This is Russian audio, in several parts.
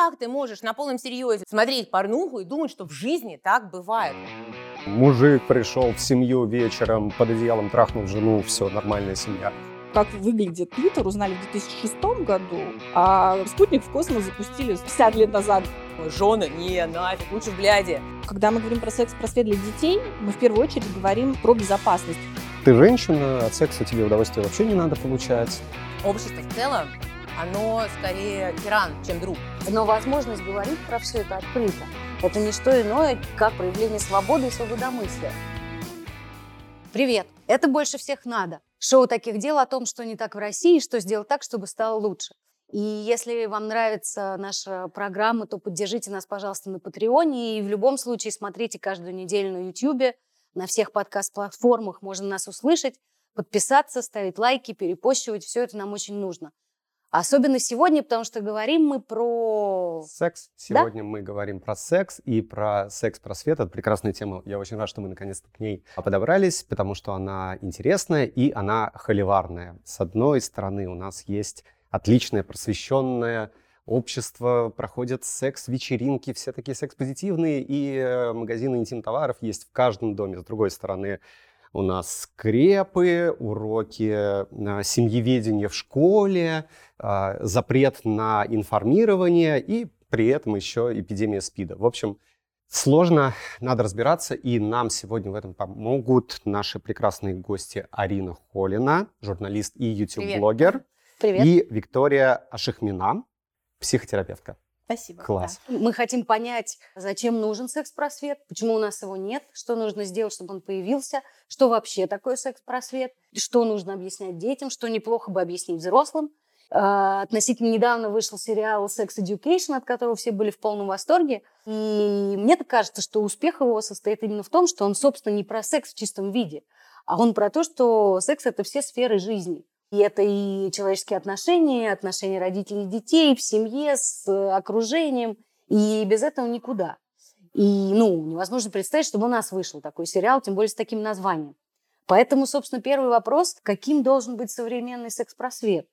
как ты можешь на полном серьезе смотреть порнуху и думать, что в жизни так бывает? Мужик пришел в семью вечером, под одеялом трахнул жену, все, нормальная семья. Как выглядит клитор, узнали в 2006 году, а спутник в космос запустили 50 лет назад. Жены, не, нафиг, лучше в бляде. Когда мы говорим про секс-просвет для детей, мы в первую очередь говорим про безопасность. Ты женщина, от секса тебе удовольствие вообще не надо получать. Общество в целом, оно скорее тиран, чем друг. Но возможность говорить про все это открыто – это не что иное, как проявление свободы и свободомыслия. Привет! Это «Больше всех надо» Шоу таких дел о том, что не так в России, что сделать так, чтобы стало лучше. И если вам нравится наша программа, то поддержите нас, пожалуйста, на Патреоне. И в любом случае смотрите каждую неделю на Ютьюбе, на всех подкаст-платформах можно нас услышать, подписаться, ставить лайки, перепощивать. Все это нам очень нужно. Особенно сегодня, потому что говорим мы про... Секс. Сегодня да? мы говорим про секс и про секс-просвет. Это прекрасная тема. Я очень рад, что мы наконец-то к ней подобрались, потому что она интересная и она холиварная. С одной стороны, у нас есть отличное просвещенное общество, проходят секс-вечеринки, все такие секс-позитивные, и э, магазины интим-товаров есть в каждом доме. С другой стороны, у нас скрепы, уроки э, семьеведения в школе, а, запрет на информирование и при этом еще эпидемия СПИДа. В общем, сложно, надо разбираться, и нам сегодня в этом помогут наши прекрасные гости Арина Холина, журналист и YouTube-блогер, Привет. и Виктория Ашихмина, психотерапевтка. Спасибо. Класс. Да. Мы хотим понять, зачем нужен секс-просвет, почему у нас его нет, что нужно сделать, чтобы он появился, что вообще такое секс-просвет, что нужно объяснять детям, что неплохо бы объяснить взрослым. А, относительно недавно вышел сериал Sex Education, от которого все были в полном восторге. И мне так кажется, что успех его состоит именно в том, что он, собственно, не про секс в чистом виде, а он про то, что секс – это все сферы жизни. И это и человеческие отношения, отношения родителей и детей в семье, с окружением. И без этого никуда. И, ну, невозможно представить, чтобы у нас вышел такой сериал, тем более с таким названием. Поэтому, собственно, первый вопрос, каким должен быть современный секс-просвет?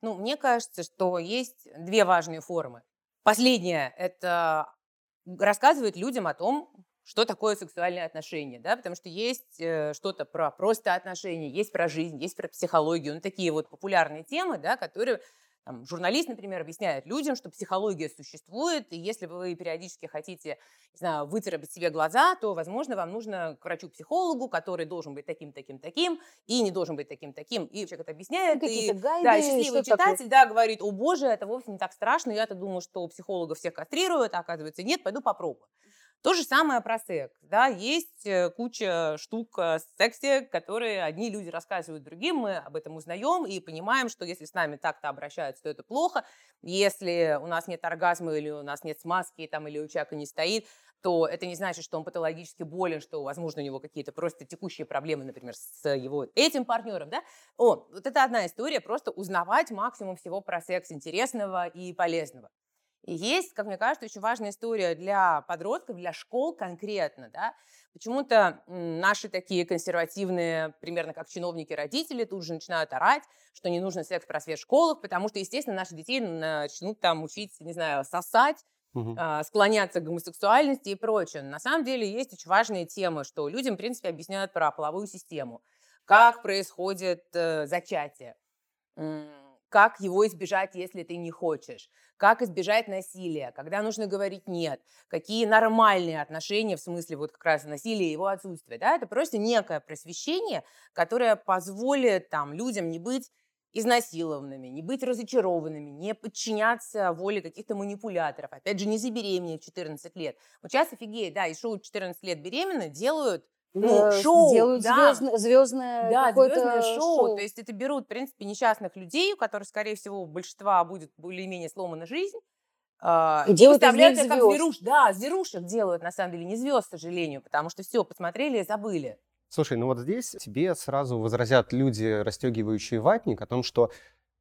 Ну, мне кажется, что есть две важные формы. Последняя – это рассказывать людям о том, что такое сексуальные отношения, да, потому что есть э, что-то про просто отношения, есть про жизнь, есть про психологию, ну, такие вот популярные темы, да, которые там, журналист, например, объясняет людям, что психология существует, и если вы периодически хотите, не знаю, выцарапать себе глаза, то, возможно, вам нужно к врачу-психологу, который должен быть таким, таким, таким, и не должен быть таким, таким. И человек это объясняет. Ну, и, гайды, да, и счастливый читатель, такое? да, говорит, о боже, это вовсе не так страшно, я-то думал, что у психолога всех кастрируют, а оказывается нет, пойду попробую. То же самое про секс. Да? Есть э, куча штук в сексе, которые одни люди рассказывают другим, мы об этом узнаем и понимаем, что если с нами так-то обращаются, то это плохо. Если у нас нет оргазма или у нас нет смазки, там, или у человека не стоит, то это не значит, что он патологически болен, что, возможно, у него какие-то просто текущие проблемы, например, с его этим партнером, да? О, вот это одна история, просто узнавать максимум всего про секс интересного и полезного. И есть, как мне кажется, очень важная история для подростков, для школ конкретно. Да? Почему-то наши такие консервативные, примерно как чиновники-родители, тут же начинают орать, что не нужно секс-просвет в школах, потому что, естественно, наши детей начнут там учить, не знаю, сосать, угу. склоняться к гомосексуальности и прочее. на самом деле есть очень важные темы, что людям, в принципе, объясняют про половую систему, как происходит э, зачатие, как его избежать, если ты не хочешь, как избежать насилия, когда нужно говорить «нет», какие нормальные отношения, в смысле вот как раз насилия и его отсутствия. Да? Это просто некое просвещение, которое позволит там, людям не быть изнасилованными, не быть разочарованными, не подчиняться воле каких-то манипуляторов. Опять же, не забеременеть в 14 лет. Вот сейчас офигеть, да, и шоу 14 лет беременна делают ну, э, шоу, делают да. звездное, звездное, да, звездное шоу. шоу. То есть это берут, в принципе, несчастных людей, у которых, скорее всего, у большинства будет более-менее сломана жизнь, и, и делают выставляют это как зверуш. Да, зверушек делают, на самом деле, не звезд, к сожалению, потому что все, посмотрели и забыли. Слушай, ну вот здесь тебе сразу возразят люди, расстегивающие ватник, о том, что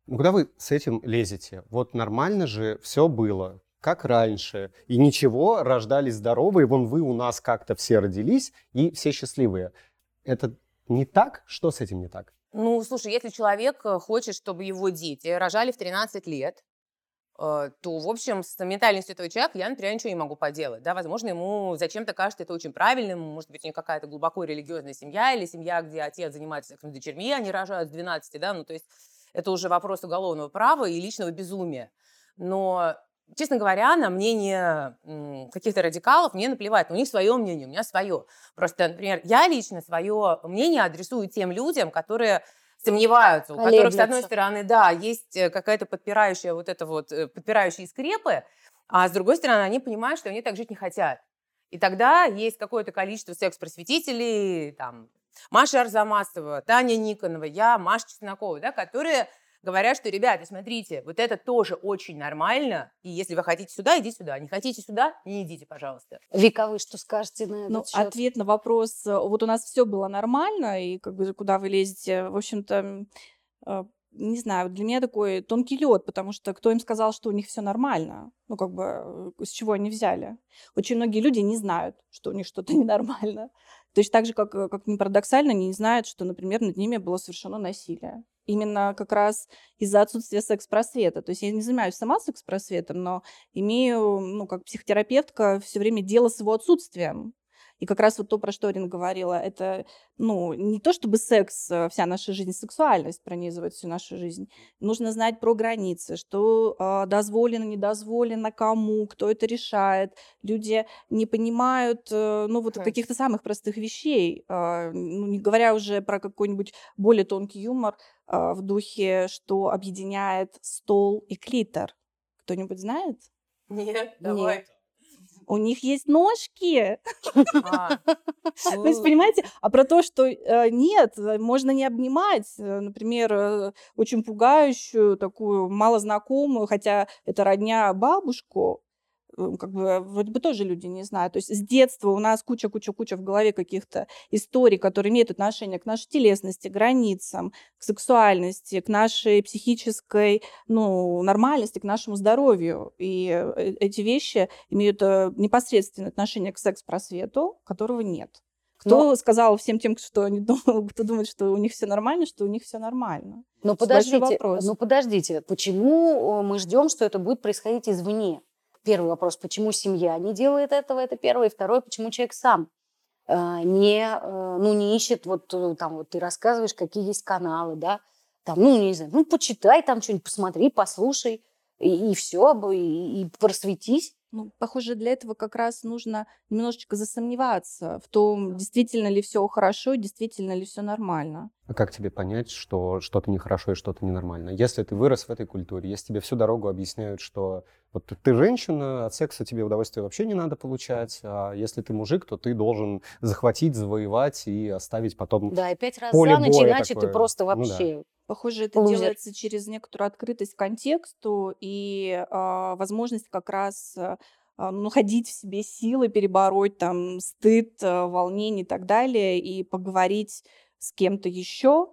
ну куда вы с этим лезете? Вот нормально же все было как раньше. И ничего, рождались здоровые, вон вы у нас как-то все родились, и все счастливые. Это не так? Что с этим не так? Ну, слушай, если человек э, хочет, чтобы его дети рожали в 13 лет, э, то, в общем, с ментальностью этого человека я, например, ничего не могу поделать. Да? Возможно, ему зачем-то кажется это очень правильным. Может быть, у них какая-то глубоко религиозная семья или семья, где отец занимается с дочерьми, они рожают с 12, да, ну, то есть это уже вопрос уголовного права и личного безумия. Но Честно говоря, на мнение каких-то радикалов мне наплевать. У них свое мнение, у меня свое. Просто, например, я лично свое мнение адресую тем людям, которые сомневаются, у которых, с одной стороны, да, есть э, какая-то подпирающая вот это вот, э, подпирающие скрепы, а с другой стороны, они понимают, что они так жить не хотят. И тогда есть какое-то количество секс-просветителей, там, Маша Арзамасова, Таня Никонова, я, Маша Чеснокова, да, которые говорят, что, ребята, смотрите, вот это тоже очень нормально, и если вы хотите сюда, идите сюда, не хотите сюда, не идите, пожалуйста. Вика, вы что скажете на этот ну, счет? Ответ на вопрос, э, вот у нас все было нормально, и как бы куда вы лезете, в общем-то, э, не знаю, для меня такой тонкий лед, потому что кто им сказал, что у них все нормально? Ну, как бы, э, с чего они взяли? Очень многие люди не знают, что у них что-то ненормально. Точно так же, как, как ни парадоксально, они не знают, что, например, над ними было совершено насилие именно как раз из-за отсутствия секс-просвета. То есть я не занимаюсь сама секс-просветом, но имею, ну, как психотерапевтка, все время дело с его отсутствием. И как раз вот то, про что Рин говорила, это, ну, не то чтобы секс, э, вся наша жизнь, сексуальность пронизывает всю нашу жизнь. Нужно знать про границы, что э, дозволено, недозволено, кому, кто это решает. Люди не понимают, э, ну, вот каких-то самых простых вещей, э, ну, не говоря уже про какой-нибудь более тонкий юмор э, в духе, что объединяет стол и клитор. Кто-нибудь знает? Нет, давай. Нет у них есть ножки. А, то есть, понимаете, а про то, что э, нет, э, можно не обнимать, э, например, очень пугающую, такую малознакомую, хотя это родня бабушку, как бы вроде бы тоже люди не знают. То есть с детства у нас куча-куча-куча в голове каких-то историй, которые имеют отношение к нашей телесности, границам, к сексуальности, к нашей психической ну, нормальности, к нашему здоровью. И э, эти вещи имеют э, непосредственное отношение к секс-просвету, которого нет. Кто Но... сказал всем тем, что они думают, кто думает, что у них все нормально, что у них все нормально? Но подождите, ну подождите, почему мы ждем, что это будет происходить извне? Первый вопрос, почему семья не делает этого, это первое. И второе, почему человек сам э, не, э, ну, не ищет, вот э, там вот ты рассказываешь, какие есть каналы, да, там, ну, не знаю, ну, почитай там что-нибудь, посмотри, послушай, и, и все, и, и просветись. Ну, похоже, для этого как раз нужно немножечко засомневаться в том, действительно ли все хорошо, действительно ли все нормально. А как тебе понять, что что-то нехорошо и что-то ненормально? Если ты вырос в этой культуре, если тебе всю дорогу объясняют, что вот ты женщина, от секса тебе удовольствие вообще не надо получать, а если ты мужик, то ты должен захватить, завоевать и оставить потом Да, и пять раз поле за ночь, иначе такое. ты просто вообще... Ну, да. Похоже, это лузер. делается через некоторую открытость к контексту и э, возможность как раз э, находить в себе силы, перебороть там стыд, э, волнение и так далее, и поговорить с кем-то еще,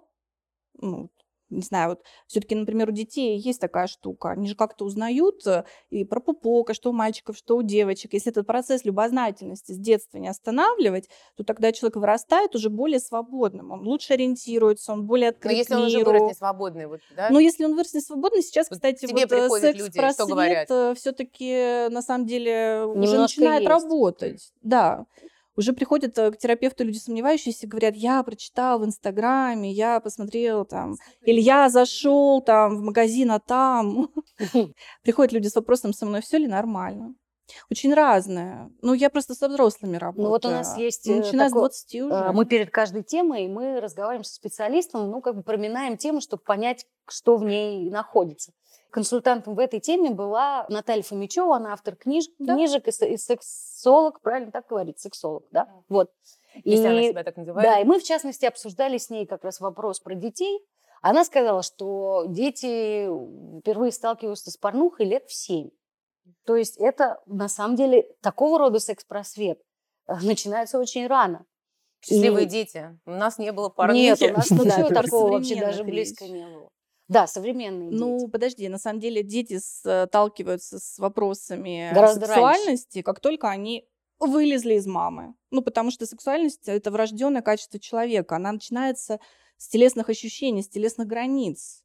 ну, не знаю, вот все-таки, например, у детей есть такая штука, они же как-то узнают э, и про пупок, что у мальчиков, что у девочек. Если этот процесс любознательности с детства не останавливать, то тогда человек вырастает уже более свободным, он лучше ориентируется, он более открыт Но если он уже вырастет свободный, вот, да? Но если он вырастет свободный, сейчас, вот кстати, тебе вот э, секс-просвет э, все-таки на самом деле Немножко уже начинает есть. работать. Да уже приходят э, к терапевту люди сомневающиеся, говорят, я прочитал в Инстаграме, я посмотрел там, или я зашел там в магазин, а там. Приходят люди с вопросом, со мной все ли нормально? Очень разное. Ну, я просто со взрослыми работаю. Ну, вот у нас есть... Ну, начиная такой, с 20 уже. Мы перед каждой темой, мы разговариваем со специалистом, ну, как бы проминаем тему, чтобы понять, что в ней находится. Консультантом в этой теме была Наталья Фомичева, она автор книж, да? книжек и, и сексолог, правильно так говорить, сексолог, да? да. Вот. Если и, она себя так называет. Да, и мы, в частности, обсуждали с ней как раз вопрос про детей. Она сказала, что дети впервые сталкиваются с порнухой лет в семь. То есть это, на самом деле, такого рода секс-просвет э, начинается очень рано. Счастливые и... дети. У нас не было порнухи. Нет, у нас ничего такого вообще даже близко не было. Да, современные ну, дети. подожди, на самом деле дети сталкиваются с вопросами Гораздо сексуальности, раньше. как только они вылезли из мамы. Ну, потому что сексуальность – это врожденное качество человека. Она начинается с телесных ощущений, с телесных границ.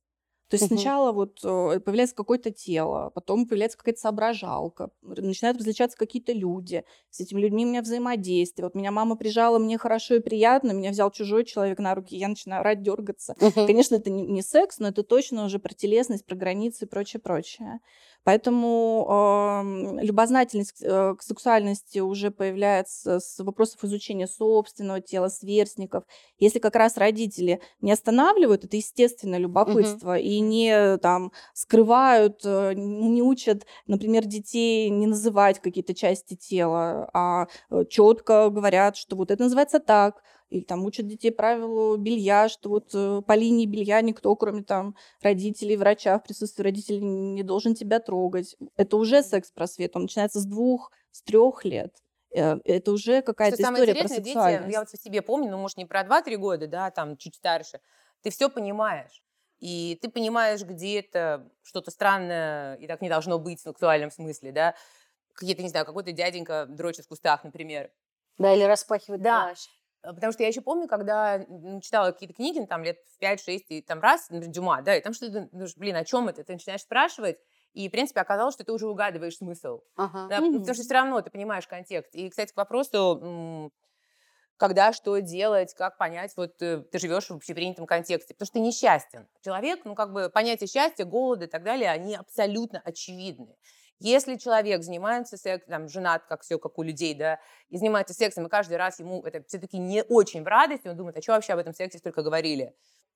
То есть сначала вот э, появляется какое-то тело, потом появляется какая-то соображалка, начинают различаться какие-то люди, с этими людьми у меня взаимодействие. Вот меня мама прижала, мне хорошо и приятно, меня взял чужой человек на руки, я начинаю орать, дергаться. Конечно, это не, не секс, но это точно уже про телесность, про границы и прочее, прочее. Поэтому эм, любознательность э, к сексуальности уже появляется с вопросов изучения собственного тела, сверстников. Если как раз родители не останавливают, это естественное любопытство, и не там скрывают, э, не учат, например, детей не называть какие-то части тела, а четко говорят, что вот это называется так, или там учат детей правилу белья, что вот э, по линии белья никто, кроме там родителей, врача, в присутствии родителей не должен тебя трогать. Это уже секс-просвет, он начинается с двух, с трех лет. Э, Это уже какая-то Что самое история про интересное, дети, я вот по себе помню, ну, может, не про 2-3 года, да, там, чуть старше, ты все понимаешь. И ты понимаешь, где это что-то странное, и так не должно быть в сексуальном смысле, да. Какие-то, не знаю, какой-то дяденька дрочит в кустах, например. Да, или распахивать Да. плащ. А, Потому что я еще помню, когда читала какие-то книги, ну, там лет в 5-6, и там раз, например, Дюма, да, и там что-то, думаешь, блин, о чем это? Ты начинаешь спрашивать, и, в принципе, оказалось, что ты уже угадываешь смысл. Ага. Да, Мгм. Потому что все равно ты понимаешь контекст. И, кстати, к вопросу, когда что делать, как понять, вот э, ты живешь в общепринятом контексте, потому что ты несчастен. Человек, ну, как бы понятие счастья, голода и так далее, они абсолютно очевидны. Если человек занимается сексом, там, женат, как все, как у людей, да, и занимается сексом, и каждый раз ему это все-таки не очень в радости, он думает, а что вообще об этом сексе столько говорили?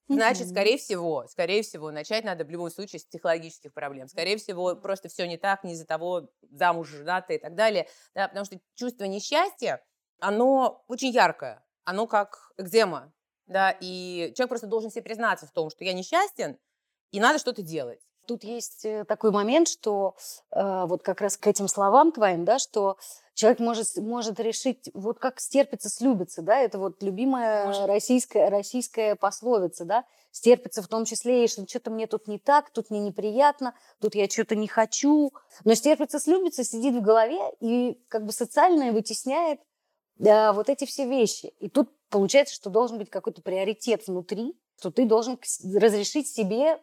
Значит, скорее всего, скорее всего, начать надо в любом случае с психологических проблем. Скорее всего, просто все не так, не из-за того, замуж, женатый и так далее. Да, потому что чувство несчастья, оно очень яркое. Оно как экзема. Да, и человек просто должен себе признаться в том, что я несчастен, и надо что-то делать. Тут есть э, такой момент, что э, вот как раз к этим словам твоим, да, что человек может, может решить, вот как стерпится, слюбится, да, это вот любимая Может. российская, российская пословица, да, стерпится в том числе, и что что-то мне тут не так, тут мне неприятно, тут я что-то не хочу. Но стерпится, слюбится сидит в голове и как бы социальное вытесняет э, вот эти все вещи. И тут получается, что должен быть какой-то приоритет внутри, что ты должен разрешить себе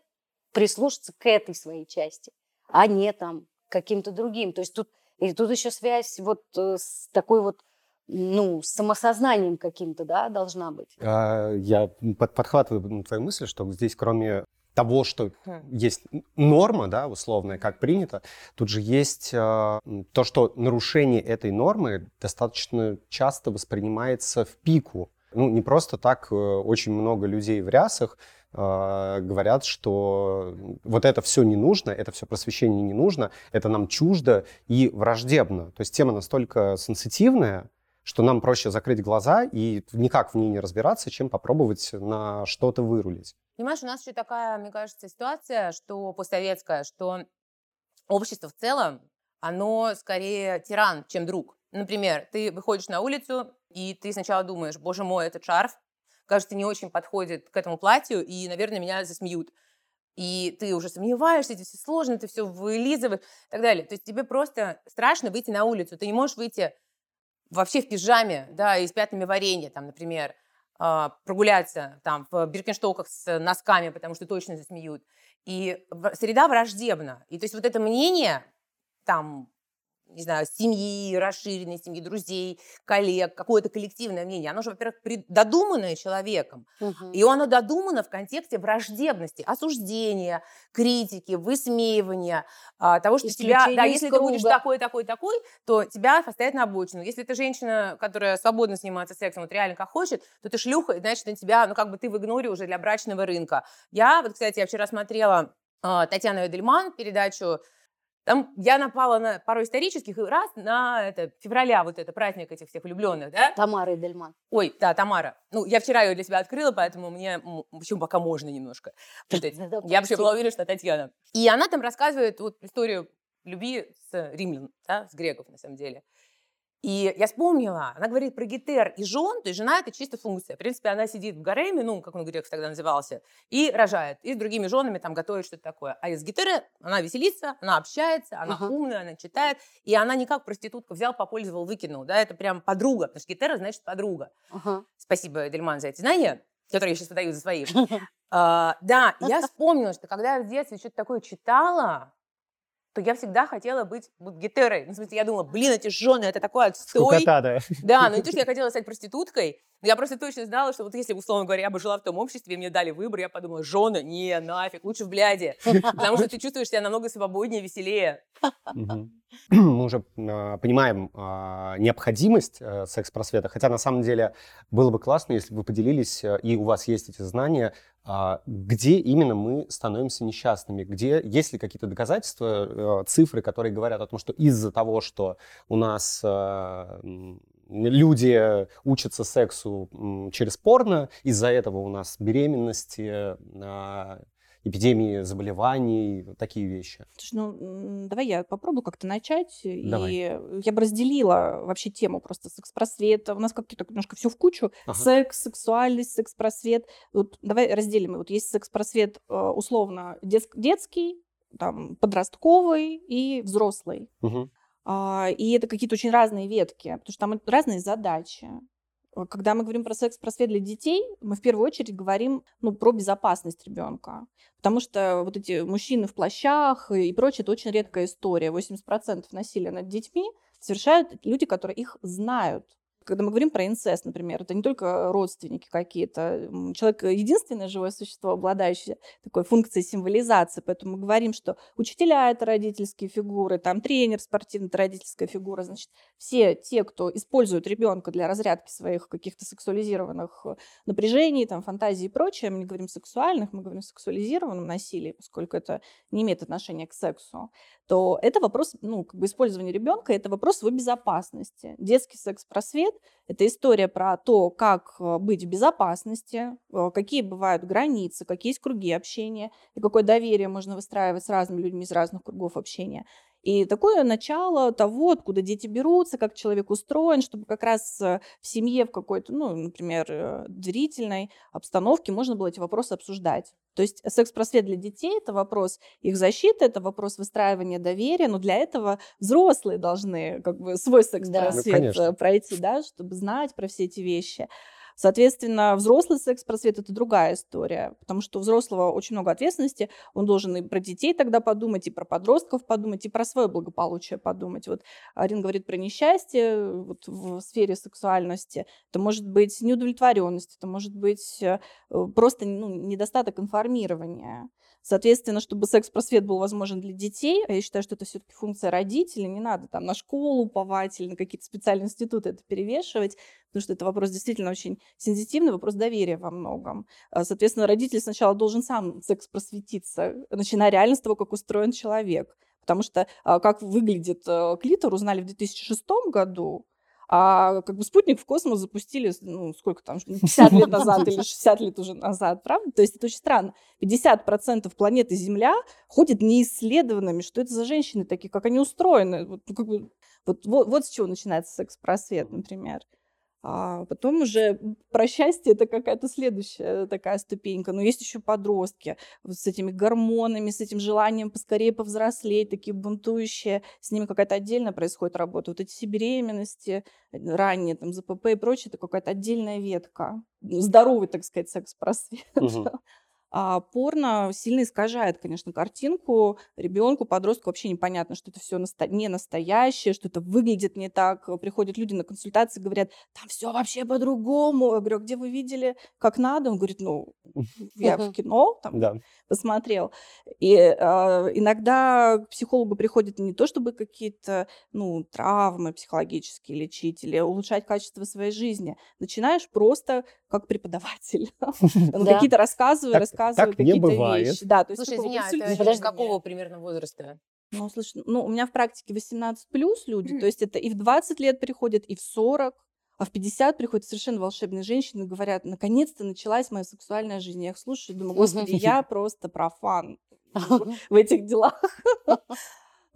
прислушаться к этой своей части, а не там к каким-то другим. То есть тут, и тут еще связь вот э, с такой вот, ну, с самосознанием каким-то, да, должна быть. А, Я под- подхватываю твою мысль, что здесь кроме того, что Хм. есть норма, да, условная, как принято, тут же есть м, то, что нарушение этой нормы достаточно часто воспринимается в пику. Ну, не просто так э, очень много людей в рясах а, говорят, что вот это все не нужно, это все просвещение не нужно, это нам чуждо и враждебно. То есть тема настолько сенситивная, что нам проще закрыть глаза и никак в ней не разбираться, чем попробовать на что-то вырулить. Понимаешь, у нас еще такая, мне кажется, ситуация, что постсоветская, что общество в целом, оно скорее тиран, чем друг. Например, ты выходишь на улицу, и ты сначала думаешь, боже мой, этот шарф, кажется, не очень подходит к этому платью, и, наверное, меня засмеют. И ты уже сомневаешься, это все сложно, ты все вылизываешь и так далее. То есть тебе просто страшно выйти на улицу. Ты не можешь выйти вообще в пижаме, да, и с пятнами варенья, там, например, а, прогуляться там в биркенштоках с носками, потому что точно засмеют. И среда враждебна. И то есть вот это мнение, там, не знаю, семьи, расширенной семьи, друзей, коллег, какое-то коллективное мнение, оно же, во-первых, додуманное человеком, Мгм. и оно додумано в контексте враждебности, осуждения, критики, высмеивания, а, того, что тебя, да, если ты будешь круга. такой, такой, такой, то тебя поставят на обочину. Если ты женщина, которая свободно занимается сексом, вот реально как хочет, то ты шлюха, и значит, на тебя, ну, как бы ты в игноре уже для брачного рынка. Я, вот, кстати, я вчера смотрела а, Татьяну Эдельман передачу там я напала на пару исторических и раз на это, февраля, вот это праздник этих всех влюбленных, да? Тамара Эдельман. Ой, да, Тамара. Ну, я вчера ее для себя открыла, поэтому мне, в общем, пока можно немножко. Я вообще была уверена, что Татьяна. И она там рассказывает вот историю любви с римлян, да, с греков, на самом деле. И я вспомнила, она говорит про гетер и жен, то есть жена это чисто функция. В принципе, она сидит в гареме, ну, как он грек тогда назывался, и рожает, и с другими женами там готовит что-то такое. А из гетеры она веселится, она общается, она Ага. умная, она читает, и она не как проститутка взял, попользовал, выкинул, да, это прям подруга, потому что гетера значит подруга. Ага. Спасибо, Дельман, за эти знания, которые я сейчас выдаю за свои. А, да, я вспомнила, что когда я в детстве что-то такое читала, то я всегда хотела быть гетерой. Ну, в смысле, я думала, блин, эти жены, это такой отстой. Скукота, да. Да, ну не то, что я хотела стать проституткой, я просто точно знала, что вот если, условно говоря, я бы жила в том обществе, и мне дали выбор, я подумала, жены, не, нафиг, лучше в бляде. Потому что ты чувствуешь себя намного свободнее, веселее. Мы уже а, понимаем а, необходимость э, секс-просвета, хотя на самом деле было бы классно, если бы вы поделились, э, и у вас есть эти знания, а, где именно мы становимся несчастными, где есть ли какие-то доказательства, э, цифры, которые говорят о том, что из-за того, что у нас люди учатся сексу через порно, из-за этого у нас беременности, эпидемии заболеваний, такие вещи. Слушай, ну, давай я попробую как-то начать. Давай. И я бы разделила вообще тему просто секс-просвета. У нас как-то так немножко все в кучу. Ага. Секс, сексуальность, секс-просвет. Вот давай разделим. Вот есть секс-просвет э, условно дет- детский, там, подростковый и взрослый. Мгм. А, И это какие-то очень разные ветки, потому что там разные задачи. Э, Когда мы говорим про секс-просвет для детей, мы в первую очередь говорим ну, про безопасность ребенка. Потому что вот эти мужчины в плащах и прочее, это очень редкая история. 80% насилия над детьми совершают люди, которые их знают. Когда мы говорим про инцест, например, это не только родственники какие-то. Человек единственное живое существо, обладающее такой функцией символизации. Поэтому мы говорим, что учителя — это родительские фигуры, там тренер спортивный — это родительская фигура. Значит, все те, кто использует ребенка для разрядки своих каких-то сексуализированных э, напряжений, там, фантазий и прочее, мы не говорим сексуальных, мы говорим сексуализированном насилии, поскольку это не имеет отношения к сексу, то это вопрос, ну, как бы использования ребенка, это вопрос его безопасности. Детский секс-просвет – это история про то, как э, быть в безопасности, э, какие бывают границы, какие есть круги общения, и какое доверие можно выстраивать с разными людьми из разных кругов общения. И такое начало того, откуда дети берутся, как человек устроен, чтобы как раз э, в семье, в какой-то, ну, например, э, доверительной обстановке можно было эти вопросы обсуждать. То есть секс-просвет для детей – это вопрос их защиты, это вопрос выстраивания доверия, но для этого взрослые должны как бы свой секс-просвет конечно. э, пройти, да, чтобы знать про все эти вещи. Соответственно, взрослый секс-просвет – это другая история, потому что у взрослого очень много ответственности, он должен и про детей тогда подумать, и про подростков подумать, и про свое благополучие подумать. Вот Арин говорит про несчастье вот в сфере сексуальности. Это может быть неудовлетворенность, это может быть э, просто ну, недостаток информирования. Соответственно, чтобы секс-просвет был возможен для детей, а я считаю, что это все-таки функция родителей, не надо там на школу уповать или на какие-то специальные институты это перевешивать, потому что это вопрос действительно очень сенситивный, вопрос доверия во многом. А, Соответственно, родитель сначала должен сам секс-просветиться, начиная реально с того, как устроен человек. Потому что а, как выглядит э, клитор, узнали в 2006 году, а как бы спутник в космос запустили, ну, сколько там, 50 лет назад или 60 лет уже назад, правда? То есть это очень странно. 50% планеты Земля ходит неисследованными. Что это за женщины такие, как они устроены? Вот, ну, как бы, вот, вот, вот с чего начинается секс-просвет, например. А потом уже про счастье это какая-то следующая такая ступенька. Но есть еще подростки вот с этими гормонами, с этим желанием поскорее повзрослеть, такие бунтующие. С ними какая-то отдельная происходит работа. Вот эти все беременности, э, ранние там ЗПП и прочее, это какая-то отдельная ветка. Здоровый, так сказать, секс-просвет. Мгм. А порно сильно искажает, конечно, картинку ребенку, подростку вообще непонятно, что это все не настоящее, что это выглядит не так. Приходят люди на консультации, говорят, там все вообще по-другому. Я говорю, «А где вы видели, как надо? Он говорит, ну, я в кино там Да. посмотрел. И а, иногда к психологу приходят не то, чтобы какие-то ну, травмы психологические лечить или улучшать качество своей жизни. Начинаешь просто как преподаватель. Да. Какие-то рассказывай, Так- рассказывай так не какие-то бывает. вещи. Да, то есть Слушай, извиняюсь, это консультирования. люди какого примерно возраста? Ну, слушай, ну, у меня в практике 18 плюс люди, то есть это и в 20 лет приходят, и в 40, а в 50 приходят совершенно волшебные женщины и говорят, наконец-то началась моя сексуальная жизнь. Я их слушаю и думаю, господи, я просто профан в этих делах.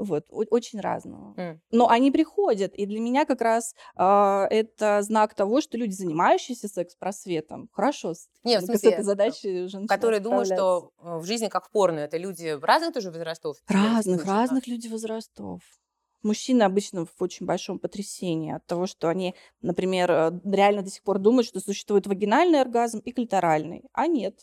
Вот, очень разного. М. Но они приходят, и для меня как раз а, это знак того, что люди, занимающиеся секс-просветом, хорошо Не, в с смысле, этой задачей уже Которые думают, что э, в жизни как в порно, это люди разных тоже возрастов? Разных, разных людей возрастов. Мужчины обычно в очень большом потрясении от того, что они, например, э, реально до сих пор думают, что существует вагинальный оргазм и клиторальный. А нет.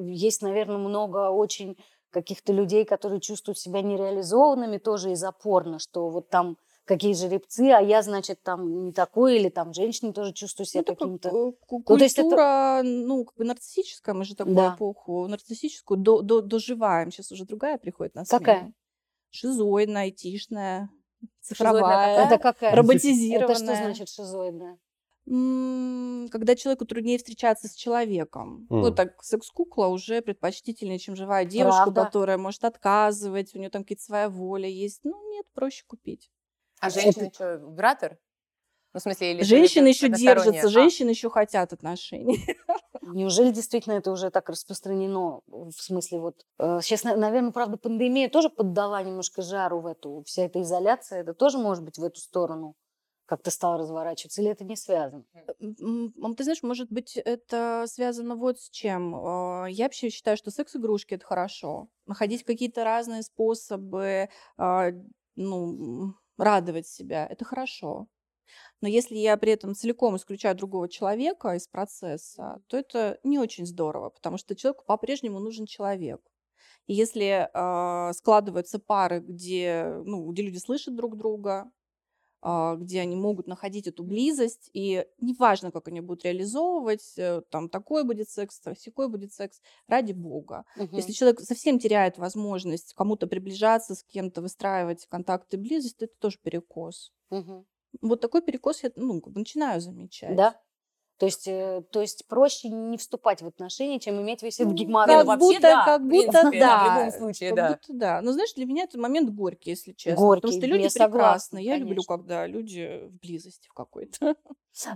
есть, наверное, много очень каких-то людей, которые чувствуют себя нереализованными тоже из-за порно, что вот там какие жеребцы, а я, значит, там не такой, или там женщины тоже чувствуют себя Ну, это как, каким-то... э, ку- Ну, то есть это- культура, ну, как бы нарциссическая, мы же такую Да. эпоху нарциссическую до, до- доживаем. Сейчас уже другая приходит на смену. Какая? Шизоидная, айтишная, Шизоидная цифровая, какая? Это какая? роботизированная. Это что значит шизоидная? Когда человеку труднее встречаться с человеком. Ну, М. так секс-кукла уже предпочтительнее, чем живая девушка, Правда? которая может отказывать, у нее там какие-то своя воля есть. Ну, нет, проще купить. А женщина что, вибратор? Ну, в смысле, или Женщины еще держатся, А, женщины еще хотят отношений. Неужели действительно это уже так распространено? В смысле, вот э, сейчас, наверное, правда, пандемия тоже поддала немножко жару в эту, вся эта изоляция, это тоже может быть в эту сторону как-то стало разворачиваться, или это не связано? М, Ты знаешь, может быть, это связано вот с чем. А, Я вообще считаю, что секс-игрушки это хорошо. Находить какие-то разные способы а, ну, радовать себя это хорошо. Но если я при этом целиком исключаю другого человека из процесса, то это не очень здорово, потому что человеку по-прежнему нужен человек. И если а, складываются пары, где, ну, где люди слышат друг друга, где они могут находить эту близость, и неважно, как они будут реализовывать, э, там такой будет секс, такой будет секс, ради бога. Мгм. Если человек совсем теряет возможность кому-то приближаться, с кем-то выстраивать контакты, близость, то это тоже перекос. Мгм. Вот такой перекос я ну, начинаю замечать. Да? То есть, э, то есть проще не вступать в отношения, чем иметь весь этот геморрой. Не, ну Как вообще будто- да, как в будто принципе, да. В любом случае, Как да. будто да. Но знаешь, для меня это момент горький, если честно. Горький, Потому что люди я согласна, прекрасны. Я люблю, конечно. когда люди в близости в какой-то.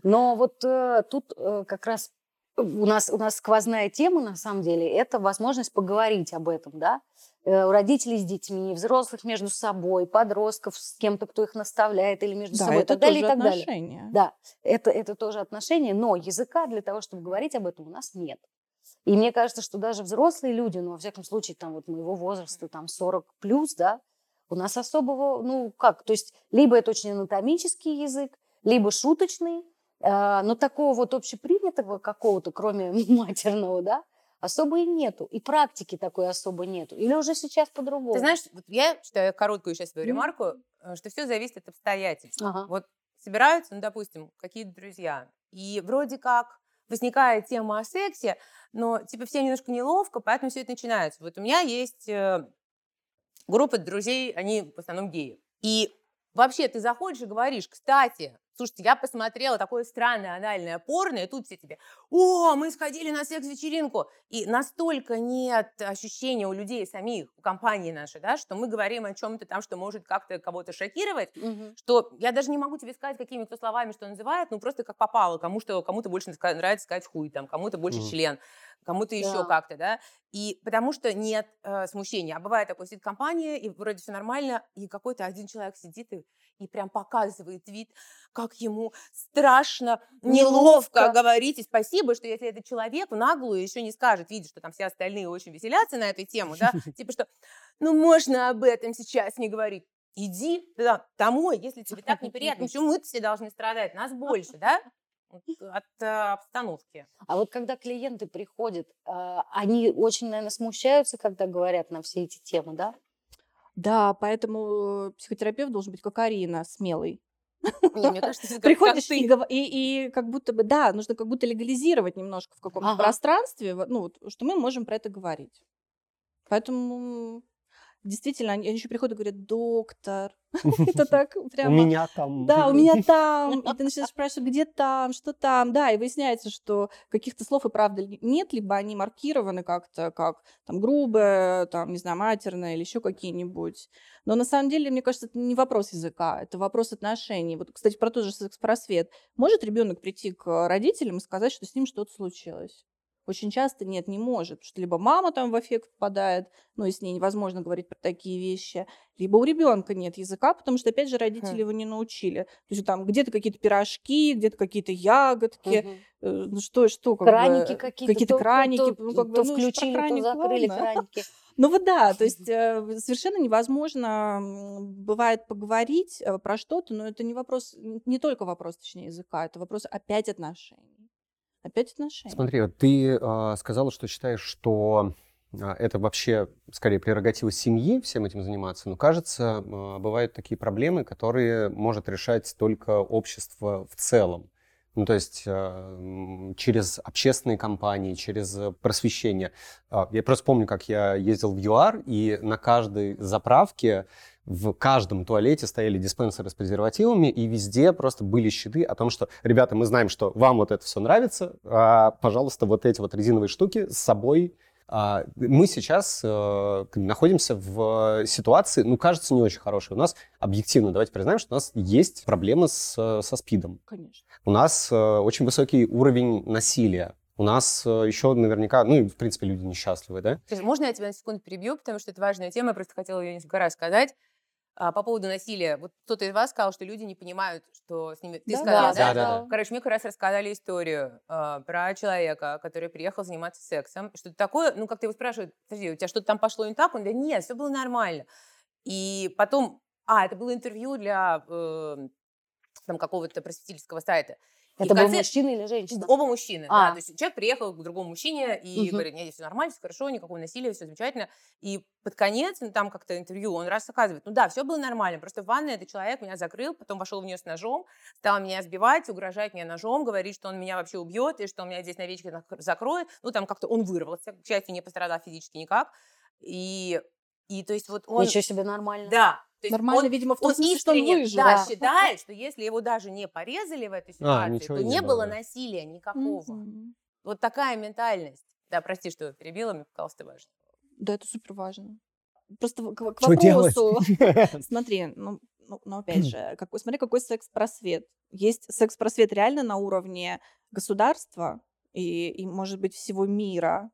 Но вот э, тут э, как раз у нас, у нас сквозная тема, на самом деле, это возможность поговорить об этом, да? Э, У родителей с детьми, взрослых между собой, подростков с кем-то, кто их наставляет, или между Да, собой, и это так далее, и тоже так далее. отношения. Да, это, это тоже отношения, но языка для того, чтобы говорить об этом, у нас нет. И мне кажется, что даже взрослые люди, ну, во всяком случае, там вот моего возраста, там 40 плюс, да, у нас особого, ну, как, то есть либо это очень анатомический язык, либо шуточный, но такого вот общепринятого какого-то, кроме матерного, да, особо и нету. И практики такой особо нету. Или уже сейчас по-другому. Ты знаешь, вот я считаю короткую сейчас свою ремарку, э, что все зависит от обстоятельств. Ага. Вот собираются, ну, допустим, какие-то друзья, и вроде как возникает тема о сексе, но типа все немножко неловко, поэтому все это начинается. Вот у меня есть э, группа друзей, они в основном геи. И вообще ты заходишь и говоришь, кстати, слушайте, я посмотрела такое странное анальное порно, и тут все тебе, о, мы сходили на секс-вечеринку. И настолько нет ощущения у людей самих, у компании нашей, да, что мы говорим о чем-то там, что может как-то кого-то шокировать, Мгм. что я даже не могу тебе сказать, какими кто словами что называет, ну просто как попало, кому что, кому-то больше нравится сказать хуй, там, кому-то больше Мгм. член, кому-то еще Да. как-то, да, и потому что нет э, смущения, а бывает такой сидит компания, и вроде все нормально, и какой-то один человек сидит и, и прям показывает вид, как ему страшно, неловко, Неловко. говорить, и спасибо, что если этот человек в наглую еще не скажет, видит, что там все остальные очень веселятся на эту тему, да, типа что, ну можно об этом сейчас не говорить, Иди туда, домой, если тебе так неприятно. Почему мы все должны страдать? Нас больше, да? От э, обстановки. А вот когда клиенты приходят, а, они очень, наверное, смущаются, когда говорят на все эти темы, да? Да, поэтому психотерапевт должен быть как Арина, смелый. Не, мне кажется, это как- Приходишь как и, и, и как будто бы, да, нужно как будто легализировать немножко в каком-то Ага. пространстве, ну, вот, что мы можем про это говорить. Поэтому действительно, они, они еще приходят и говорят, доктор, это так У прямо... меня там... Да, у меня там. И ты начинаешь спрашивать, где там, что там. Да, и выясняется, что каких-то слов и правда нет, либо они маркированы как-то как там грубое, там, не знаю, матерное или еще какие-нибудь. Но на самом деле, мне кажется, это не вопрос языка, это вопрос отношений. Вот, кстати, про тот же секс-просвет. Может ребенок прийти к родителям и сказать, что с ним что-то случилось? Очень часто нет, не может, потому что либо мама там в эффект попадает, ну и с ней невозможно говорить про такие вещи, либо у ребенка нет языка, потому что, опять же, родители Хм. его не научили. То есть там где-то какие-то пирожки, где-то какие-то ягодки, э, ну что, что, как Краники бы, какие-то. какие-то то- то- краники, то, ну, как бы, то ну, уж про включили, то краник, закрыли ладно. краники. Ну вот да, то есть э, совершенно невозможно бывает поговорить э, про что-то, но это не вопрос, не только вопрос, точнее, языка, это вопрос опять отношений. Опять отношения. Смотри, вот ты э, сказала, что считаешь, что а, это вообще скорее прерогатива семьи всем этим заниматься, но кажется, а, бывают такие проблемы, которые может решать только общество в целом. Ну, то есть через общественные кампании, через просвещение. Я просто помню, как я ездил в ЮАР, и на каждой заправке в каждом туалете стояли диспенсеры с презервативами, и везде просто были щиты о том, что, ребята, мы знаем, что вам вот это все нравится, а, пожалуйста, вот эти вот резиновые штуки с собой а, мы сейчас э, находимся в ситуации, ну, кажется, не очень хорошей. У нас, объективно, давайте признаем, что у нас есть проблемы с, со СПИДом. Конечно. У нас э, очень высокий уровень насилия. У нас э, еще наверняка, ну, в принципе, люди несчастливы, да? Можно я тебя на секунду перебью, потому что это важная тема, я просто хотела ее несколько раз сказать. А, по поводу насилия. Вот кто-то из вас сказал, что люди не понимают, что с ними... Ты Да, сказала, да, да? да, да. Короче, мне как раз рассказали историю а, про человека, который приехал заниматься сексом. Что-то такое, ну, как-то его спрашивают, подожди, у тебя что-то там пошло не так? Он говорит, нет, все было нормально. И потом, а, это было интервью для э, там какого-то просветительского сайта. И Это в был конце- мужчина или женщина? Оба мужчины, А. да. То есть человек приехал к другому мужчине и Мгм. говорит, нет, все нормально, все хорошо, никакого насилия, все замечательно. И под конец, ну, там как-то интервью, он раз оказывает, ну да, все было нормально, просто в ванной этот человек меня закрыл, потом вошел в нее с ножом, стал меня избивать, угрожать мне ножом, говорить, что он меня вообще убьет, и что он меня здесь навечно зак- закроет. Ну, там как-то он вырвался, к счастью, не пострадал физически никак. И, и то есть вот он... Ничего себе, нормально. Да. Есть Нормально, он- видимо, в том он смысле, что он выжил. да, да. считает, что если его даже не порезали в этой ситуации, ничего то не не было, насилия никакого. Мгм. Вот такая ментальность. Да, прости, что перебила, мне показалось это важно. Да, это супер важно. Просто к, к вопросу. Смотри, ну, ну, ну, опять же, какой, смотри, какой секс-просвет. Есть секс-просвет реально на уровне государства и, и, может быть, всего мира.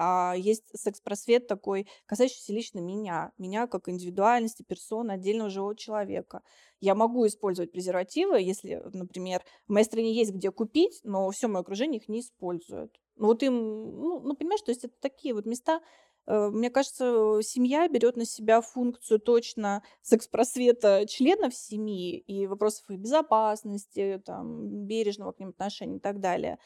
А есть секс-просвет такой, касающийся лично меня. Меня как индивидуальности, персоны, отдельного живого человека. Я могу использовать презервативы, если, например, в моей стране есть где купить, но все мое окружение их не использует. Ну вот им, ну, ну понимаешь, то есть это такие вот места, Э, Мне кажется, семья берет на себя функцию точно секс-просвета членов семьи и вопросов их безопасности, там, бережного к ним отношения и так далее.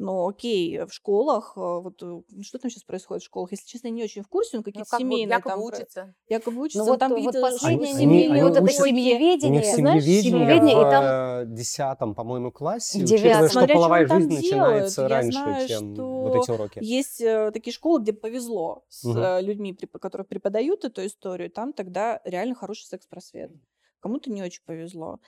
Но окей, в школах, э, вот э, что там сейчас происходит в школах, если честно, я не очень в курсе, он Ну, какие-то как бы семейные якобы там учится. якобы учатся, Ну но вот, там вот какие-то последнее Они- семейное, они вот это учат- У них семьеведение. знаешь, семьеведение семьеведение, и в там- э, десятом, по-моему, классе, В учитывая, что половая жизнь начинается Я раньше, знаю, чем вот эти уроки. Есть э, такие школы, где повезло с э, людьми, которые преподают эту историю, там тогда реально хороший секс-просвет. Кому-то не очень повезло.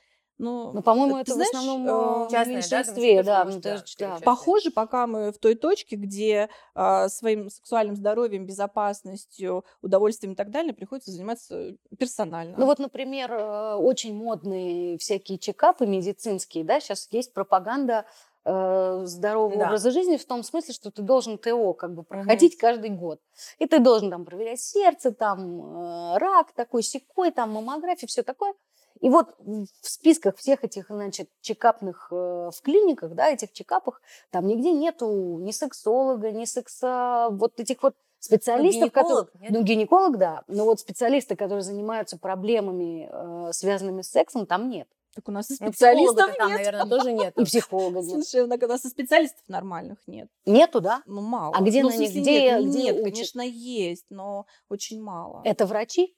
Но, Ну, по-моему, ты это знаешь, в основном э, э, в частное, да, меньшинстве, да. ну, да, да. встречать. Похоже, пока мы в той точке, где а, своим сексуальным здоровьем, безопасностью, удовольствием и так далее приходится заниматься персонально. Ну вот, например, э, очень модные всякие чекапы медицинские, да, сейчас есть пропаганда э, здорового Да. образа жизни в том смысле, что ты должен ТО как бы проходить каждый год. И ты должен там проверять сердце, там э, рак такой, секой, там маммография, все такое. И вот в списках всех этих, значит, чекапных э, в клиниках, да, этих чекапах, там нигде нету ни сексолога, ни секса, вот этих вот специалистов, которые... гинеколог, нет? Ну, гинеколог, да, но вот специалисты, которые занимаются проблемами, э, связанными с сексом, там нет. так у нас и Ну, специалистов там, нет. наверное, тоже нет. И психолога нет. Слушай, у нас и специалистов нормальных нет. Нету, да? Ну, мало. А где ну, на них- где- нет, где нет, конечно, есть, но очень мало. Это врачи?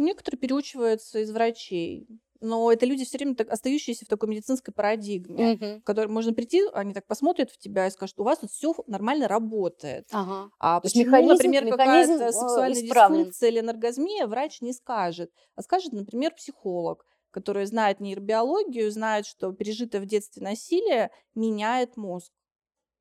Некоторые переучиваются из врачей, но это люди все время так, остающиеся в такой медицинской парадигме, Мгм. в которой можно прийти, они так посмотрят в тебя и скажут, у вас тут все нормально работает. Ага. А То почему, механизм- например, какая-то э, сексуальная исправлен. дисфункция или анаргазмия, врач не скажет, а скажет, например, психолог, который знает нейробиологию, знает, что пережитое в детстве насилие меняет мозг.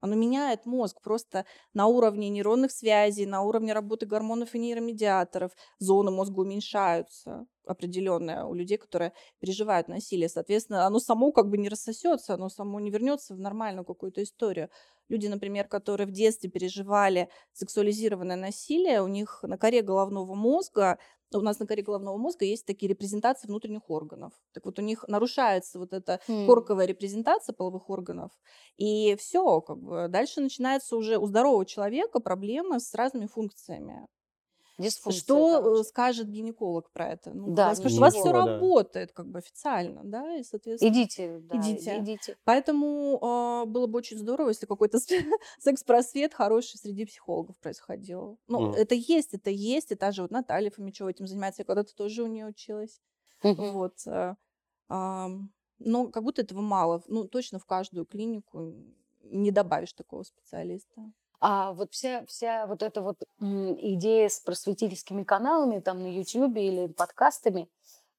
Оно меняет мозг просто на уровне нейронных связей, на уровне работы гормонов и нейромедиаторов. Зоны мозга уменьшаются определенные у людей, которые переживают насилие. Соответственно, оно само как бы не рассосется, оно само не вернется в нормальную какую-то историю. Люди, например, которые в детстве переживали сексуализированное насилие, у них на коре головного мозга, у нас на коре головного мозга есть такие репрезентации внутренних органов. Так вот, у них нарушается вот эта Хм. корковая репрезентация половых органов, и все, как бы дальше начинается уже у здорового человека проблемы с разными функциями. Дисфункция, Что э, короче. скажет гинеколог про это? Ну, Да, скажет, у вас все да. работает как бы официально, да, и, соответственно... Идите, да, Идите. идите. Поэтому а, было бы очень здорово, если какой-то секс-просвет хороший среди психологов происходил. Ну, Мгм. это есть, это есть. И та же вот Наталья Фомичева этим занимается. Я когда-то тоже у нее училась. Вот. э, но как будто этого мало. Ну, точно в каждую клинику не добавишь такого специалиста. А вот вся, вся вот эта вот идея с просветительскими каналами там на YouTube или подкастами,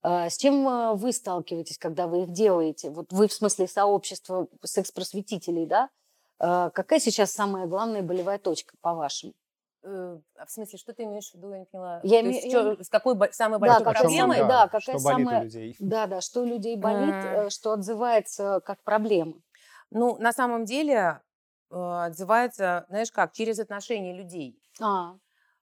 а, с чем а, вы сталкиваетесь, когда вы их делаете? Вот вы в смысле сообщества секс-просветителей, да? А, Какая сейчас самая главная болевая точка, по-вашему? Э, а в смысле, что ты имеешь в виду? Я не поняла. Я То име- есть чё- с какой бо- самой Да, большой чём проблемой? да, какая что болит самая- у людей. Да, да, что у людей болит, э, что отзывается как проблема. Ну, на самом деле отзывается, знаешь как, через отношения людей. А,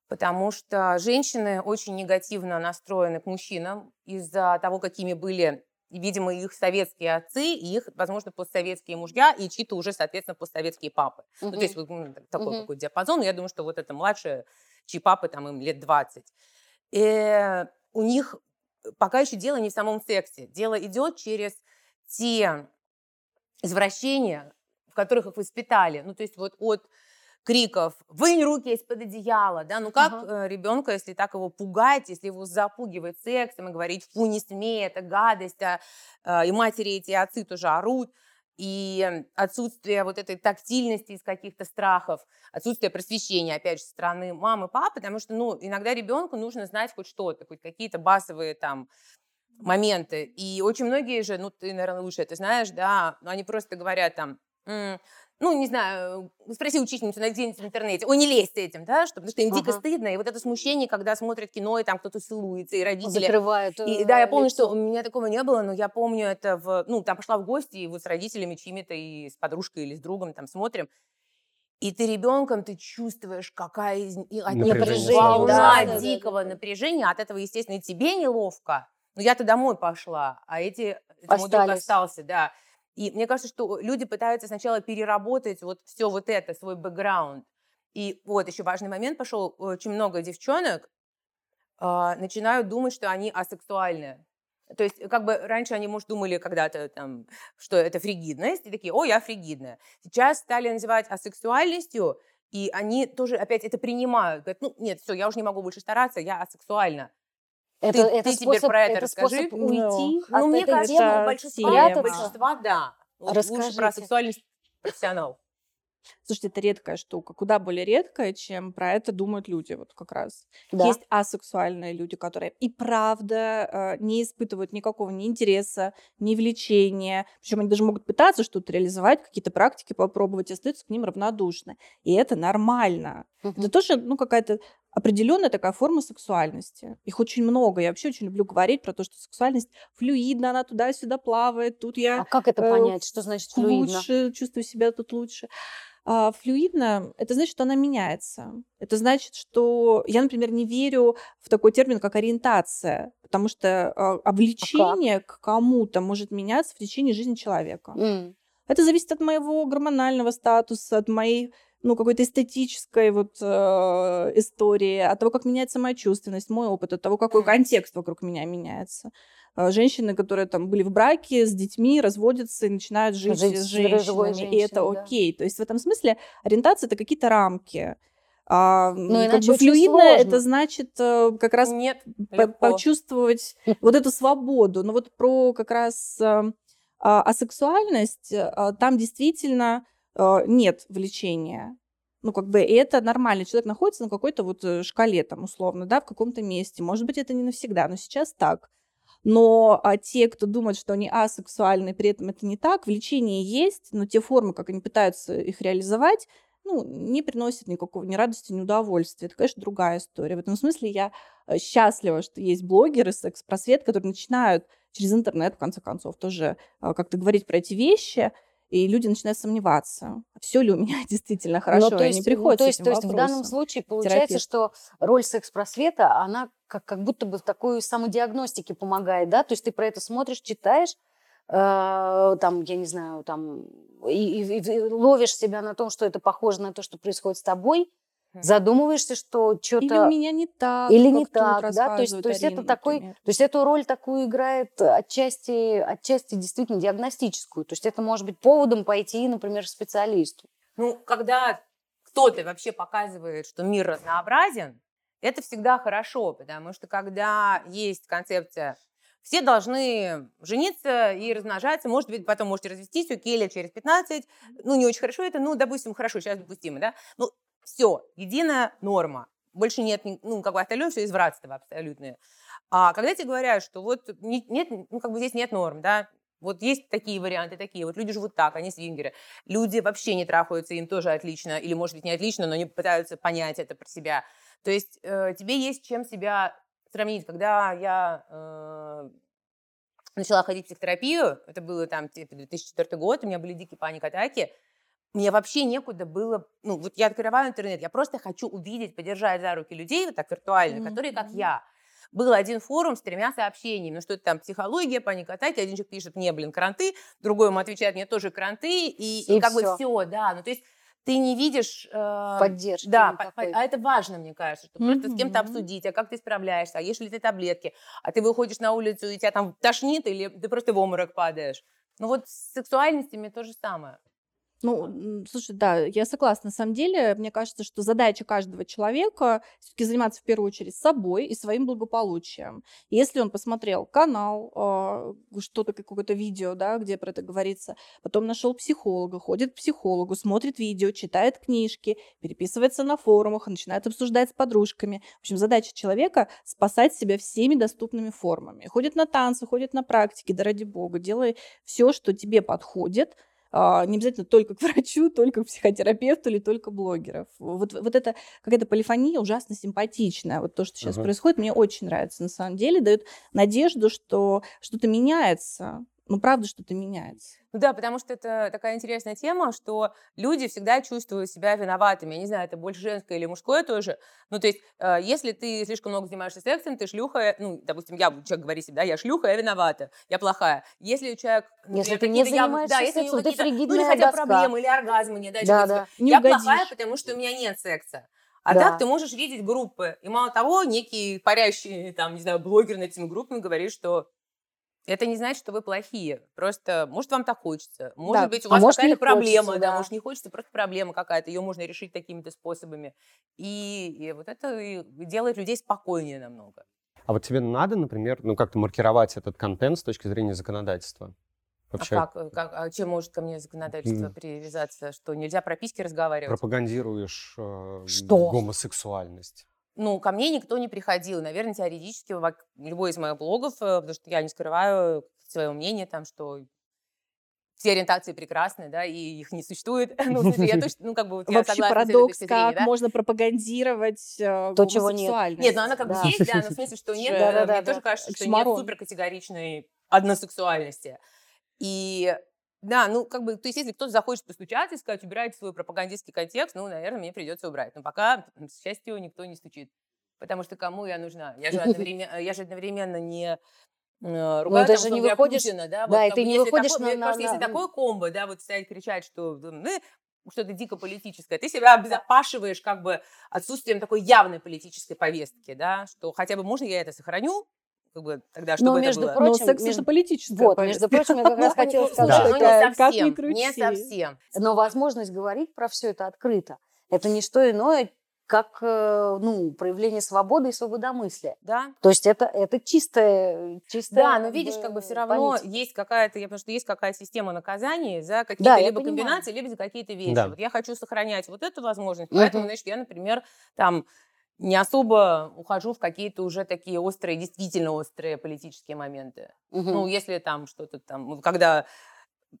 Потому что женщины очень негативно настроены к мужчинам из-за того, какими были, видимо, их советские отцы, и их, возможно, постсоветские мужья, и чьи-то уже, соответственно, постсоветские папы. Ну, то есть вот так- такой Мгм. какой диапазон. Я думаю, что вот это младшие, чьи папы там им лет 20. И у них пока еще дело не в самом сексе. Дело идет через те извращения, которых их воспитали. Ну, то есть вот от криков «вынь руки из-под одеяла», да, ну как Ага. ребенка, если так его пугать, если его запугивать сексом и говорить «фу, не смей, это гадость», а, а, и матери эти и отцы тоже орут, и отсутствие вот этой тактильности из каких-то страхов, отсутствие просвещения, опять же, со стороны мамы, папы, потому что, ну, иногда ребенку нужно знать хоть что-то, хоть какие-то базовые там моменты. И очень многие же, ну, ты, наверное, лучше это знаешь, да, но они просто говорят там, «М, ну, не знаю, спроси учительницу, найди где-нибудь в интернете, ой, не лезь с этим, да, что, потому что им дико Ага. стыдно, и вот это смущение, когда смотрят кино, и там кто-то целуется, и родители... закрывают И э, да, я помню, что лицо. у меня такого не было, но я помню это в... Ну, там пошла в гости, и вот с родителями чьими-то, и с подружкой, или с другом там смотрим. И ты ребенком, ты чувствуешь, какая из... Напряжение. волна Да, да, дикого да, да. напряжения. От этого, естественно, и тебе неловко. Но я-то домой пошла, а эти... мой друг Остались. остался, да. И мне кажется, что люди пытаются сначала переработать вот все вот это, свой бэкграунд. И вот еще важный момент пошел. Очень много девчонок а, начинают думать, что они асексуальные. То есть, как бы раньше они, может, думали когда-то, там, что это фригидность, и такие, о, я фригидная. Сейчас стали называть асексуальностью, и они тоже опять это принимают. Говорят, ну, нет, все, я уже не могу больше стараться, я асексуальна. Это, ты- это ты теперь способ, про это это расскажи. способ уйти Ну, от ну, мне этой кажется, темы, большинства, большинства, да. Вот Лучше Расскажите. про сексуальность профессионал. Слушайте, это редкая штука, куда более редкая, чем про это думают люди, вот как раз. Да. Есть асексуальные люди, которые и правда э, не испытывают никакого ни интереса, ни влечения. Причем они даже могут пытаться что-то реализовать, какие-то практики попробовать, и остаются к ним равнодушны. И это нормально. Мгм. Это тоже ну, какая-то определенная такая форма сексуальности. Их очень много. Я вообще очень люблю говорить про то, что сексуальность флюидна, она туда-сюда плавает. Тут я А как это э, понять? Что значит флюидно? лучше, чувствую себя тут лучше. А, флюидно – это значит, что она меняется. Это значит, что я, например, не верю в такой термин, как ориентация, потому что а, а влечение к кому-то может меняться в течение жизни человека. М. Это зависит от моего гормонального статуса, от моей ну, какой-то эстетической вот э, истории, от того, как меняется моя чувственность, мой опыт, от того, какой контекст вокруг меня меняется. Э, Женщины, которые там были в браке с детьми, разводятся и начинают жить, Жить с женщинами, и это да. окей. То есть в этом смысле ориентация это какие-то рамки. А, Ну, как бы сложно. это значит э, как раз Нет, по- легко. почувствовать вот эту свободу. Но вот про как раз э, а, асексуальность, э, там действительно нет влечения. Ну, как бы, это нормально. Человек находится на какой-то вот э, шкале, там, условно, да, в каком-то месте. Может быть, это не навсегда, но сейчас так. Но а, те, кто думает, что они асексуальны, при этом это не так, влечение есть, но те формы, как они пытаются их реализовать, ну, не приносят никакого ни радости, ни удовольствия. Это, конечно, другая история. В этом смысле я э, счастлива, что есть блогеры, секс-просвет, которые начинают через интернет, в конце концов, тоже э, как-то говорить про эти вещи, и люди начинают сомневаться, все ли у меня действительно хорошо, Ну, то есть, не приходят то с этим то есть в данном случае получается, терапевт. что роль секс-просвета, она как, как будто бы в такой самодиагностике помогает, да? То есть ты про это смотришь, читаешь, э, там, я не знаю, там, и, и- и ловишь себя на том, что это похоже на то, что происходит с тобой. Задумываешься, что Или у что-то меня не так, или как не тут так, да, то есть, то есть это Арина, такой, например. то есть эту роль такую играет отчасти, отчасти действительно диагностическую, то есть это может быть поводом пойти, например, к специалисту. Ну, когда кто-то вообще показывает, что мир разнообразен, это всегда хорошо, потому что когда есть концепция все должны жениться и размножаться, может быть, потом можете развестись, окей, лет через 15, ну, не очень хорошо это, ну, допустим, хорошо, сейчас допустимо, да, ну, все, единая норма, больше нет, ну, как бы остальное все извратство абсолютное. А когда тебе говорят, что вот не- нет, ну, как бы здесь нет норм, да, вот есть такие варианты, такие, вот люди живут так, они свингеры, люди вообще не трахаются, им тоже отлично, или, может быть, не отлично, но они пытаются понять это про себя. То есть э, тебе есть чем себя сравнить. Когда я э, начала ходить в психотерапию, это было там типа 2004 год, у меня были дикие паник-атаки, мне вообще некуда было, ну, вот я открываю интернет, я просто хочу увидеть, подержать за руки людей, вот так виртуально, которые как я. Был один форум с тремя сообщениями, ну, что это там психология, паник-атаки, один человек пишет, мне, блин, кранты, другой ему отвечает, мне тоже кранты, и, и И как бы всё. все, да, ну, то есть ты не видишь... э, Поддержки да, по- по- а это важно, мне кажется, что просто с кем-то обсудить, а как ты справляешься, а ешь ли ты таблетки, а ты выходишь на улицу, и тебя там тошнит, или ты просто в обморок падаешь. Ну вот с сексуальностями то же самое. Ну, слушай, да, я согласна. На самом деле, мне кажется, что задача каждого человека все-таки заниматься в первую очередь собой и своим благополучием. Если он посмотрел канал, а, что-то, какое-то видео, да, где про это говорится, потом нашел психолога, ходит к психологу, смотрит видео, читает книжки, переписывается на форумах, начинает обсуждать с подружками. В общем, задача человека спасать себя всеми доступными формами. Ходит на танцы, ходит на практики, да ради бога, делай все, что тебе подходит, не обязательно только к врачу, только к психотерапевту или только блогеров. Вот, вот это какая-то полифония ужасно симпатичная. Вот то, что сейчас Ага. происходит, мне очень нравится. На самом деле дает надежду, что что-то меняется. Ну, правда, что-то меняется. Ну да, потому что это такая интересная тема, что люди всегда чувствуют себя виноватыми. Я не знаю, это больше женское или мужское тоже. Ну, то есть, э, если ты слишком много занимаешься сексом, ты шлюха, ну, допустим, я, буду- человек говорит себе, да, я шлюха, я виновата, я плохая. Если человек... Если например, ты не занимаешься да, если сексом, ты какие-то, Ну, или фригидная хотя доска. проблемы, или оргазмы не, да, Да, да. Не я угодишь. плохая, потому что у меня нет секса. А Да. так ты можешь видеть группы. И мало того, некий парящий, там, не знаю, блогер над этими группами говорит, что это не значит, что вы плохие. Просто, может, вам так хочется. Может Да. быть, у А вас может, какая-то проблема. хочется, да. да. может, не хочется, просто проблема какая-то. Ее можно решить такими-то способами. И, и вот это и делает людей спокойнее намного. А вот тебе надо, например, ну как-то маркировать этот контент с точки зрения законодательства? Вообще А как, э, как, а чем может ко мне законодательство М. привязаться? Что нельзя про письки разговаривать? пропагандируешь э, Что? гомосексуальность. Ну, ко мне никто не приходил. Наверное, теоретически любой из моих блогов, э, потому что я не скрываю свое мнение, там, что все ориентации прекрасны, да, и их не существует. Ну, смысле, я точно, ну, как бы, вот я Вообще согласна с этой парадокс, зрения, как да. можно пропагандировать э, То, чего нет. Нет, ну она как бы есть, да, но в смысле, что нет, Да, э, да, мне да, тоже да. кажется, что нет Оксюморон. суперкатегоричной односексуальности. И да, ну, как бы, то есть, если кто-то захочет постучаться и сказать, убирайте свой пропагандистский контекст, ну, наверное, мне придется убрать. Но пока, к счастью, никто не стучит. Потому что кому я нужна? Я же одновременно, я же одновременно не э, ругаю, ты же не выходишь- Путина, да, вот да, и ты не выходишь такое- на- мне кажется, на- если на- такое комбо, да, вот стоять кричать, что ну, что-то дико политическое, ты себя обезопашиваешь как бы отсутствием такой явной политической повестки, да, что хотя бы можно я это сохраню, как бы тогда, чтобы Но, это между было. Но прочим, секс между- это политическая Вот, между прочим, я как раз хотела сказать, Да. ну, что не это- совсем, крути. не совсем. Но возможность говорить про все это открыто, это не что иное, как э, ну, проявление свободы и свободомыслия. Да, То есть это, это чистое, чистое... да, но видишь, как бы все равно политика. есть какая-то, я потому что есть какая-то система наказаний за какие-то Да, либо комбинации, либо за какие-то вещи. Да. Вот я хочу сохранять вот эту возможность, поэтому, значит, я, например, там не особо ухожу в какие-то уже такие острые, действительно острые политические моменты. Мгм. Ну, если там что-то там, когда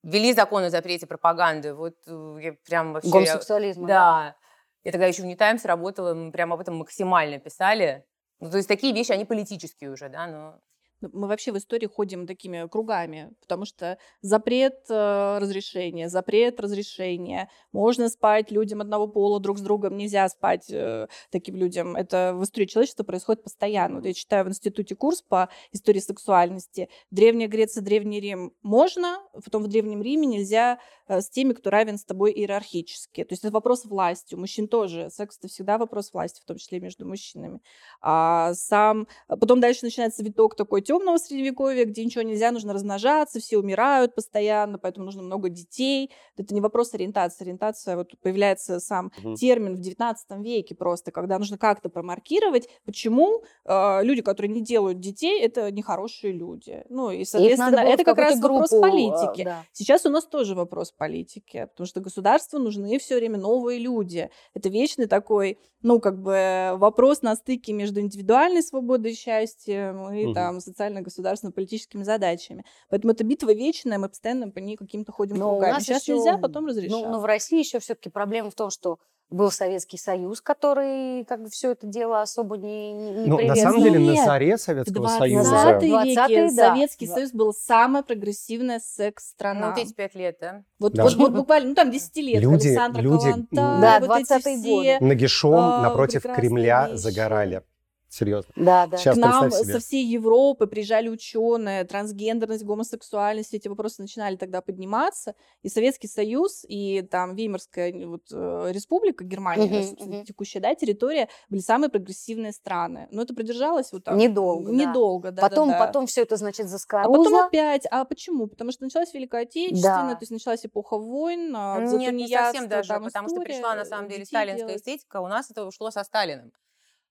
ввели закон о запрете пропаганды, вот э, я прям вообще... я- Гомосексуализма. да. Я тогда еще в New Times работала, мы прям об этом максимально писали. Ну, то есть такие вещи, они политические уже, да, но... Ну, Мы вообще в истории ходим такими кругами, потому что запрет э, разрешения, запрет разрешения. Можно спать людям одного пола друг с другом, нельзя спать э, таким людям. Это в истории человечества происходит постоянно. Я читаю в институте курс по истории сексуальности. Древняя Греция, Древний Рим можно, потом в Древнем Риме нельзя э, с теми, кто равен с тобой иерархически. То есть это вопрос власти. У мужчин тоже. Секс это всегда вопрос власти, в том числе между мужчинами. А сам... Потом дальше начинается виток такой темного средневековья, где ничего нельзя, нужно размножаться, все умирают постоянно, поэтому нужно много детей. Это не вопрос ориентации. Ориентация, вот появляется сам Мгм. термин в 19 веке просто, когда нужно как-то промаркировать, почему э, люди, которые не делают детей, это нехорошие люди. Ну и, соответственно, это как раз какую-то вопрос группу, э, политики. да. Сейчас у нас тоже вопрос политики, потому что государству нужны все время новые люди. Это вечный такой, ну, как бы вопрос на стыке между индивидуальной свободой и счастьем и Мгм. там социально-государственно-политическими задачами. Поэтому это битва вечная, мы постоянно по ней каким-то ходим Но нас Сейчас еще- нельзя, потом разрешат. Ну, но в России еще все-таки проблема в том, что был Советский Союз, который как бы все это дело особо не, не Ну, на самом деле, на заре Советского 20 Союза... веке 20-е, да. Советский Да. Союз был самая прогрессивная секс-страна. Ну, вот эти пять лет, да? Вот, Да. вот, вот буквально, ну там 10 лет, Люди- Александра люди, Калантай, Да, вот 20-е эти годы. все Нагишом а, напротив Кремля вещи. загорали. Серьезно. Да, да. Сейчас к нам себе. со всей Европы приезжали ученые, трансгендерность, гомосексуальность, эти вопросы начинали тогда подниматься. И Советский Союз, и там Веймарская вот, э, республика, Германия, Мгм, собственно, мгм. текущая да, территория, были самые прогрессивные страны. Но это продержалось вот так. Недолго, да. Недолго, да. потом, да, да. потом все это, значит, А заскорузло. потом опять. А почему? Потому что началась Великая Отечественная, Да. то есть началась эпоха войн, а, Нет, не совсем даже, там потому что история, пришла на самом деле сталинская делать. эстетика, у нас это ушло со Сталиным.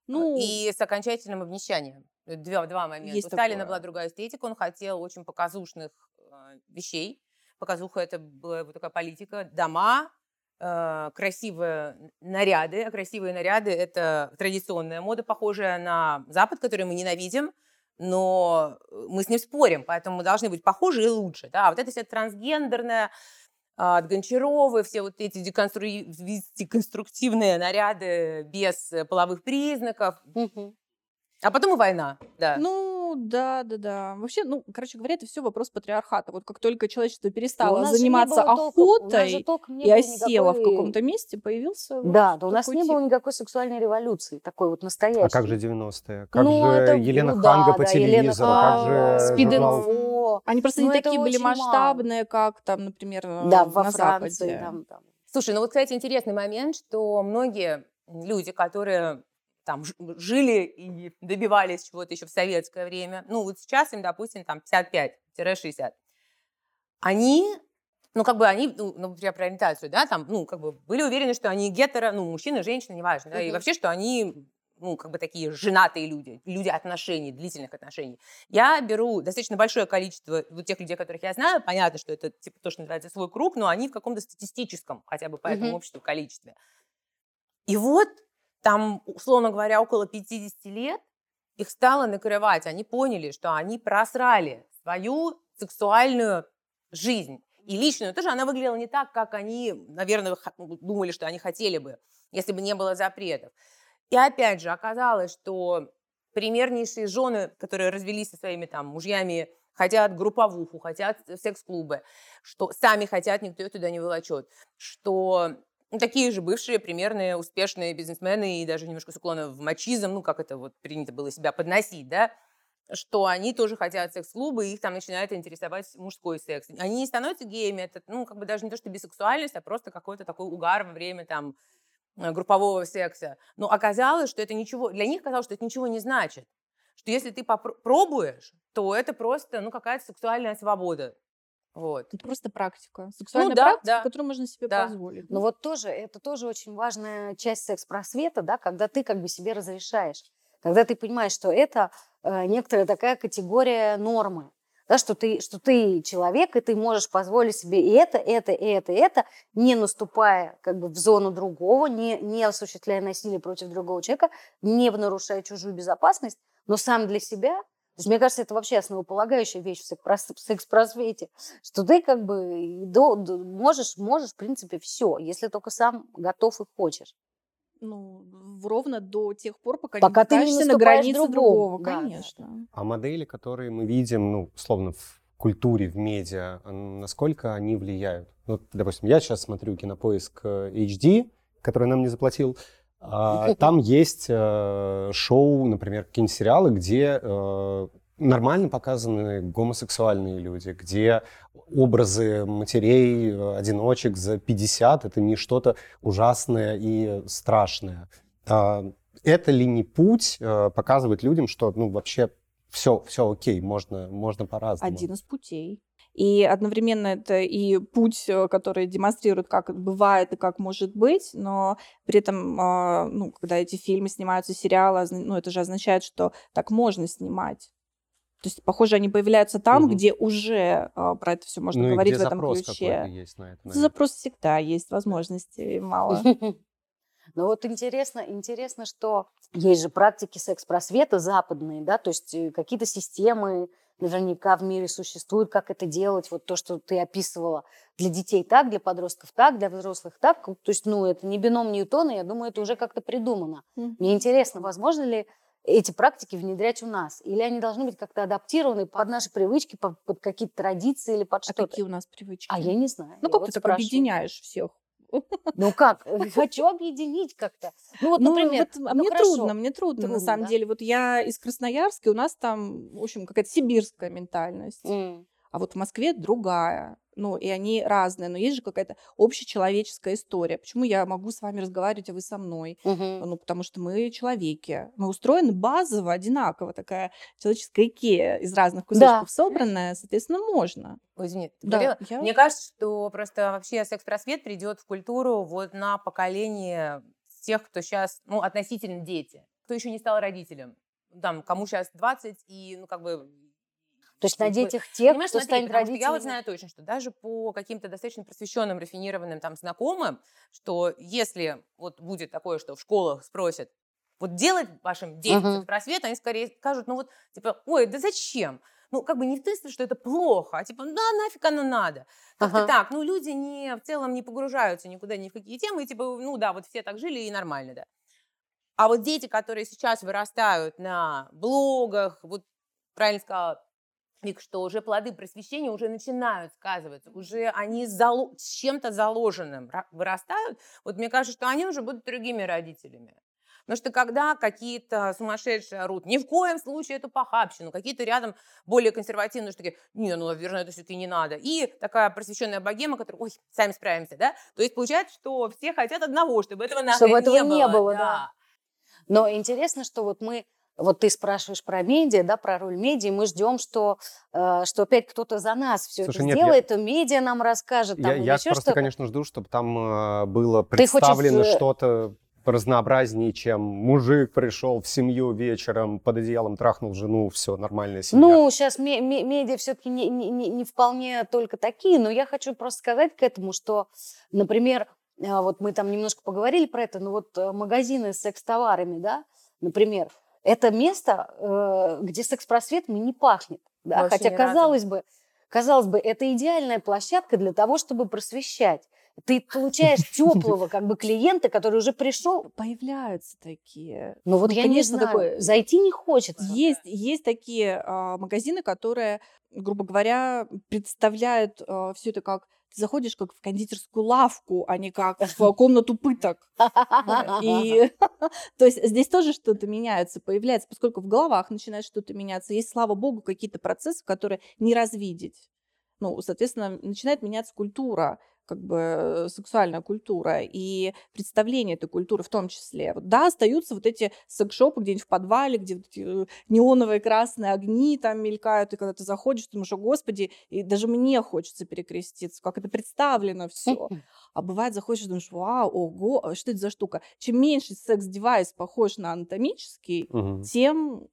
Ну, И с окончательным обнищанием. Два, два момента. Есть У Сталина такое. была другая эстетика, он хотел очень показушных э, вещей. Показуха это была вот такая политика. Дома, э, красивые наряды. А красивые наряды это традиционная мода, похожая на Запад, который мы ненавидим, но мы с ним спорим, поэтому мы должны быть похожи и лучше. Да? А вот это вся трансгендерная, от Гончаровой, все вот эти деконструктивные наряды без э, половых признаков. А потом и война, да. Ну, да, да, да. Вообще, ну, короче говоря, это все вопрос патриархата. Вот как только человечество перестало заниматься охотой толком и осело в каком-то месте, появился вот Да, да у нас не тип. было никакой сексуальной революции, такой вот настоящей. А как же 90-е? Как Ну, же это- Елена ну да, Ханга по да, телевизору? Как же журнал? Они просто Ну, не такие были очень мало. масштабные, как там, например, Да, э, во на Франции. Западе. Там, там. Слушай, ну вот, кстати, интересный момент, что многие люди, которые там жили и добивались чего-то еще в советское время, ну вот сейчас им, допустим, там 55-60, они, ну как бы они, ну, ну, например, про ориентацию, да, там, ну как бы были уверены, что они гетеро, ну мужчина, женщина, неважно, да, и Мгм. вообще, что они ну, как бы такие женатые люди, люди отношений, длительных отношений. Я беру достаточно большое количество вот тех людей, которых я знаю. Понятно, что это типа то, что называется свой круг, но они в каком-то статистическом, хотя бы по этому Мгм. обществу количестве. И вот там, условно говоря, около 50 лет их стало накрывать. Они поняли, что они просрали свою сексуальную жизнь. И личную тоже она выглядела не так, как они, наверное, х- думали, что они хотели бы, если бы не было запретов. И опять же, оказалось, что примернейшие жены, которые развелись со своими там мужьями, хотят групповуху, хотят в секс-клубы, что сами хотят, никто их туда не волочет, что ну, такие же бывшие примерные успешные бизнесмены и даже немножко с уклоном в мачизм, ну, как это вот принято было себя подносить, да, что они тоже хотят секс-клубы, и их там начинает интересовать мужской секс. Они не становятся геями, это, ну, как бы даже не то, что бисексуальность, а просто какой-то такой угар во время там э, группового секса. Но оказалось, что это ничего, для них казалось, что это ничего не значит. Что если ты попробуешь, то это просто, ну, какая-то сексуальная свобода. Вот. Это просто практика. Сексуальная Ну да, практика, да. которую можно себе Да. позволить. Но вот тоже, это тоже очень важная часть секс-просвета, да, когда ты как бы себе разрешаешь. Когда ты понимаешь, что это э, некоторая такая категория нормы. Да, что, ты, что ты человек, и ты можешь позволить себе и это, это, и это, и это, не наступая как бы в зону другого, не, не осуществляя насилие против другого человека, не нарушая чужую безопасность, но сам для себя. То есть, мне кажется, это вообще основополагающая вещь в секс- в секс-просвете, что ты как бы можешь, можешь, в принципе, все, если только сам готов и хочешь. Ну, ровно до тех пор, пока, Пока не ты не окажешься на границе другому. другого, Да, конечно. А модели, которые мы видим, ну, условно, в культуре, в медиа, насколько они влияют? Ну, Вот, допустим, я сейчас смотрю кинопоиск э, HD, который нам не заплатил. а, Там есть э, шоу, например, какие-нибудь сериалы, где э, нормально показаны гомосексуальные люди, где образы матерей, э, одиночек за 50 это не что-то ужасное и страшное. А, Это ли не путь э, показывать людям, что ну вообще все, все окей, можно, можно по-разному? Один из путей. И одновременно это и путь, э, который демонстрирует, как бывает и как может быть, но при этом, а, ну, когда эти фильмы снимаются, сериалы, ну, это же означает, что так можно снимать. То есть, похоже, они появляются там, Мгм. где уже а, про это все можно ну, говорить в этом запрос ключе. есть на это. наверное. Запрос всегда есть, возможностей мало. Ну вот интересно, интересно, что есть же практики секс-просвета западные, да, то есть э, какие-то системы наверняка в мире существуют, как это делать, вот то, что ты описывала, для детей так, для подростков так, для взрослых так, то есть, ну, это не бином Ньютона, я думаю, это уже как-то придумано. Мне интересно, возможно ли эти практики внедрять у нас, или они должны быть как-то адаптированы под наши привычки, под, под какие-то традиции или под А что-то? какие у нас привычки? А я не знаю. Ну, я как вот ты так спрашиваю. объединяешь всех? Ну как? Хочу объединить как-то. Ну вот, Ну, например, вот, ну, мне хорошо. трудно, мне трудно, на Трудно, самом да? деле. Вот я из Красноярска, у нас там, в общем, какая-то сибирская ментальность. М. А вот в Москве другая. Ну, и они разные, но есть же какая-то общечеловеческая история. Почему я могу с вами разговаривать, а вы со мной? Мгм. Ну, потому что мы человеки. Мы устроены базово, одинаково. Такая человеческая икея из разных кусочков собранная, соответственно, можно. Ой, извини, Да, я- Мне кажется, что просто вообще секс-просвет придет в культуру вот на поколение тех, кто сейчас, ну, относительно дети, кто еще не стал родителем. Там, кому сейчас 20, и, ну, как бы... То есть на детях тех, Понимаешь, кто смотри, станет потому что родителями. я вот знаю точно, что даже по каким-то достаточно просвещенным, рафинированным там знакомым, что если вот будет такое, что в школах спросят, вот делать вашим детям Мгм. секс-просвет, они скорее скажут, ну вот, типа, ой, да зачем? Ну, как бы не в смысле, что это плохо, а типа, да, нафиг оно надо. Как-то Ага. так. Ну, люди не, в целом не погружаются никуда ни в какие темы, и типа, ну да, вот все так жили, и нормально, да. А вот дети, которые сейчас вырастают на блогах, вот правильно сказала Вик, что уже плоды просвещения уже начинают сказываться, уже они зало- с чем-то заложенным ра- вырастают, вот мне кажется, что они уже будут другими родителями. Потому что когда какие-то сумасшедшие орут, ни в коем случае эту похабщину, какие-то рядом более консервативные, что такие, не, ну, наверное, это все-таки не надо. И такая просвещенная богема, которая, ой, сами справимся, да? То есть получается, что все хотят одного, чтобы этого Чтобы этого не не было. было, да. Но интересно, что вот мы, вот ты спрашиваешь про медиа, да, про роль медиа, мы ждем, что, э, что опять кто-то за нас все Слушай, это нет, я- сделает, то медиа нам расскажет там, Я, я еще просто, что-то. конечно, жду, чтобы там э, было хочешь, представлено что-то разнообразнее, чем мужик пришел в семью вечером, под одеялом трахнул жену, все, нормальная семья. Ну, сейчас медиа все-таки не, не, не- не вполне только такие, но я хочу просто сказать к этому, что, например, э, вот мы там немножко поговорили про это, но вот э, магазины с секс-товарами, да, например, это место, э, где секс-просветом и не пахнет, да, Вообще хотя разу. казалось бы, казалось бы, это идеальная площадка для того, чтобы просвещать. Ты получаешь теплого как бы клиента, который уже пришел. Появляются такие. Ну вот Ну, я конечно, не знаю, такое- зайти не хочется. Есть, есть такие а, магазины, которые, грубо говоря, представляют все это как ты заходишь как в кондитерскую лавку, а не как в комнату пыток. И то есть здесь тоже что-то меняется, появляется, поскольку в головах начинает что-то меняться. Есть, слава богу, какие-то процессы, которые не развидеть. Ну, соответственно, начинает меняться культура, как бы э, сексуальная культура и представление этой культуры в том числе. Вот, да, остаются вот эти секс-шопы где-нибудь в подвале, где вот э, неоновые красные огни там мелькают, и когда ты заходишь, ты думаешь, господи, и даже мне хочется перекреститься, как это представлено все. А бывает, заходишь и думаешь, вау, ого, а что это за штука? Чем меньше секс-девайс похож на анатомический, Мгм. тем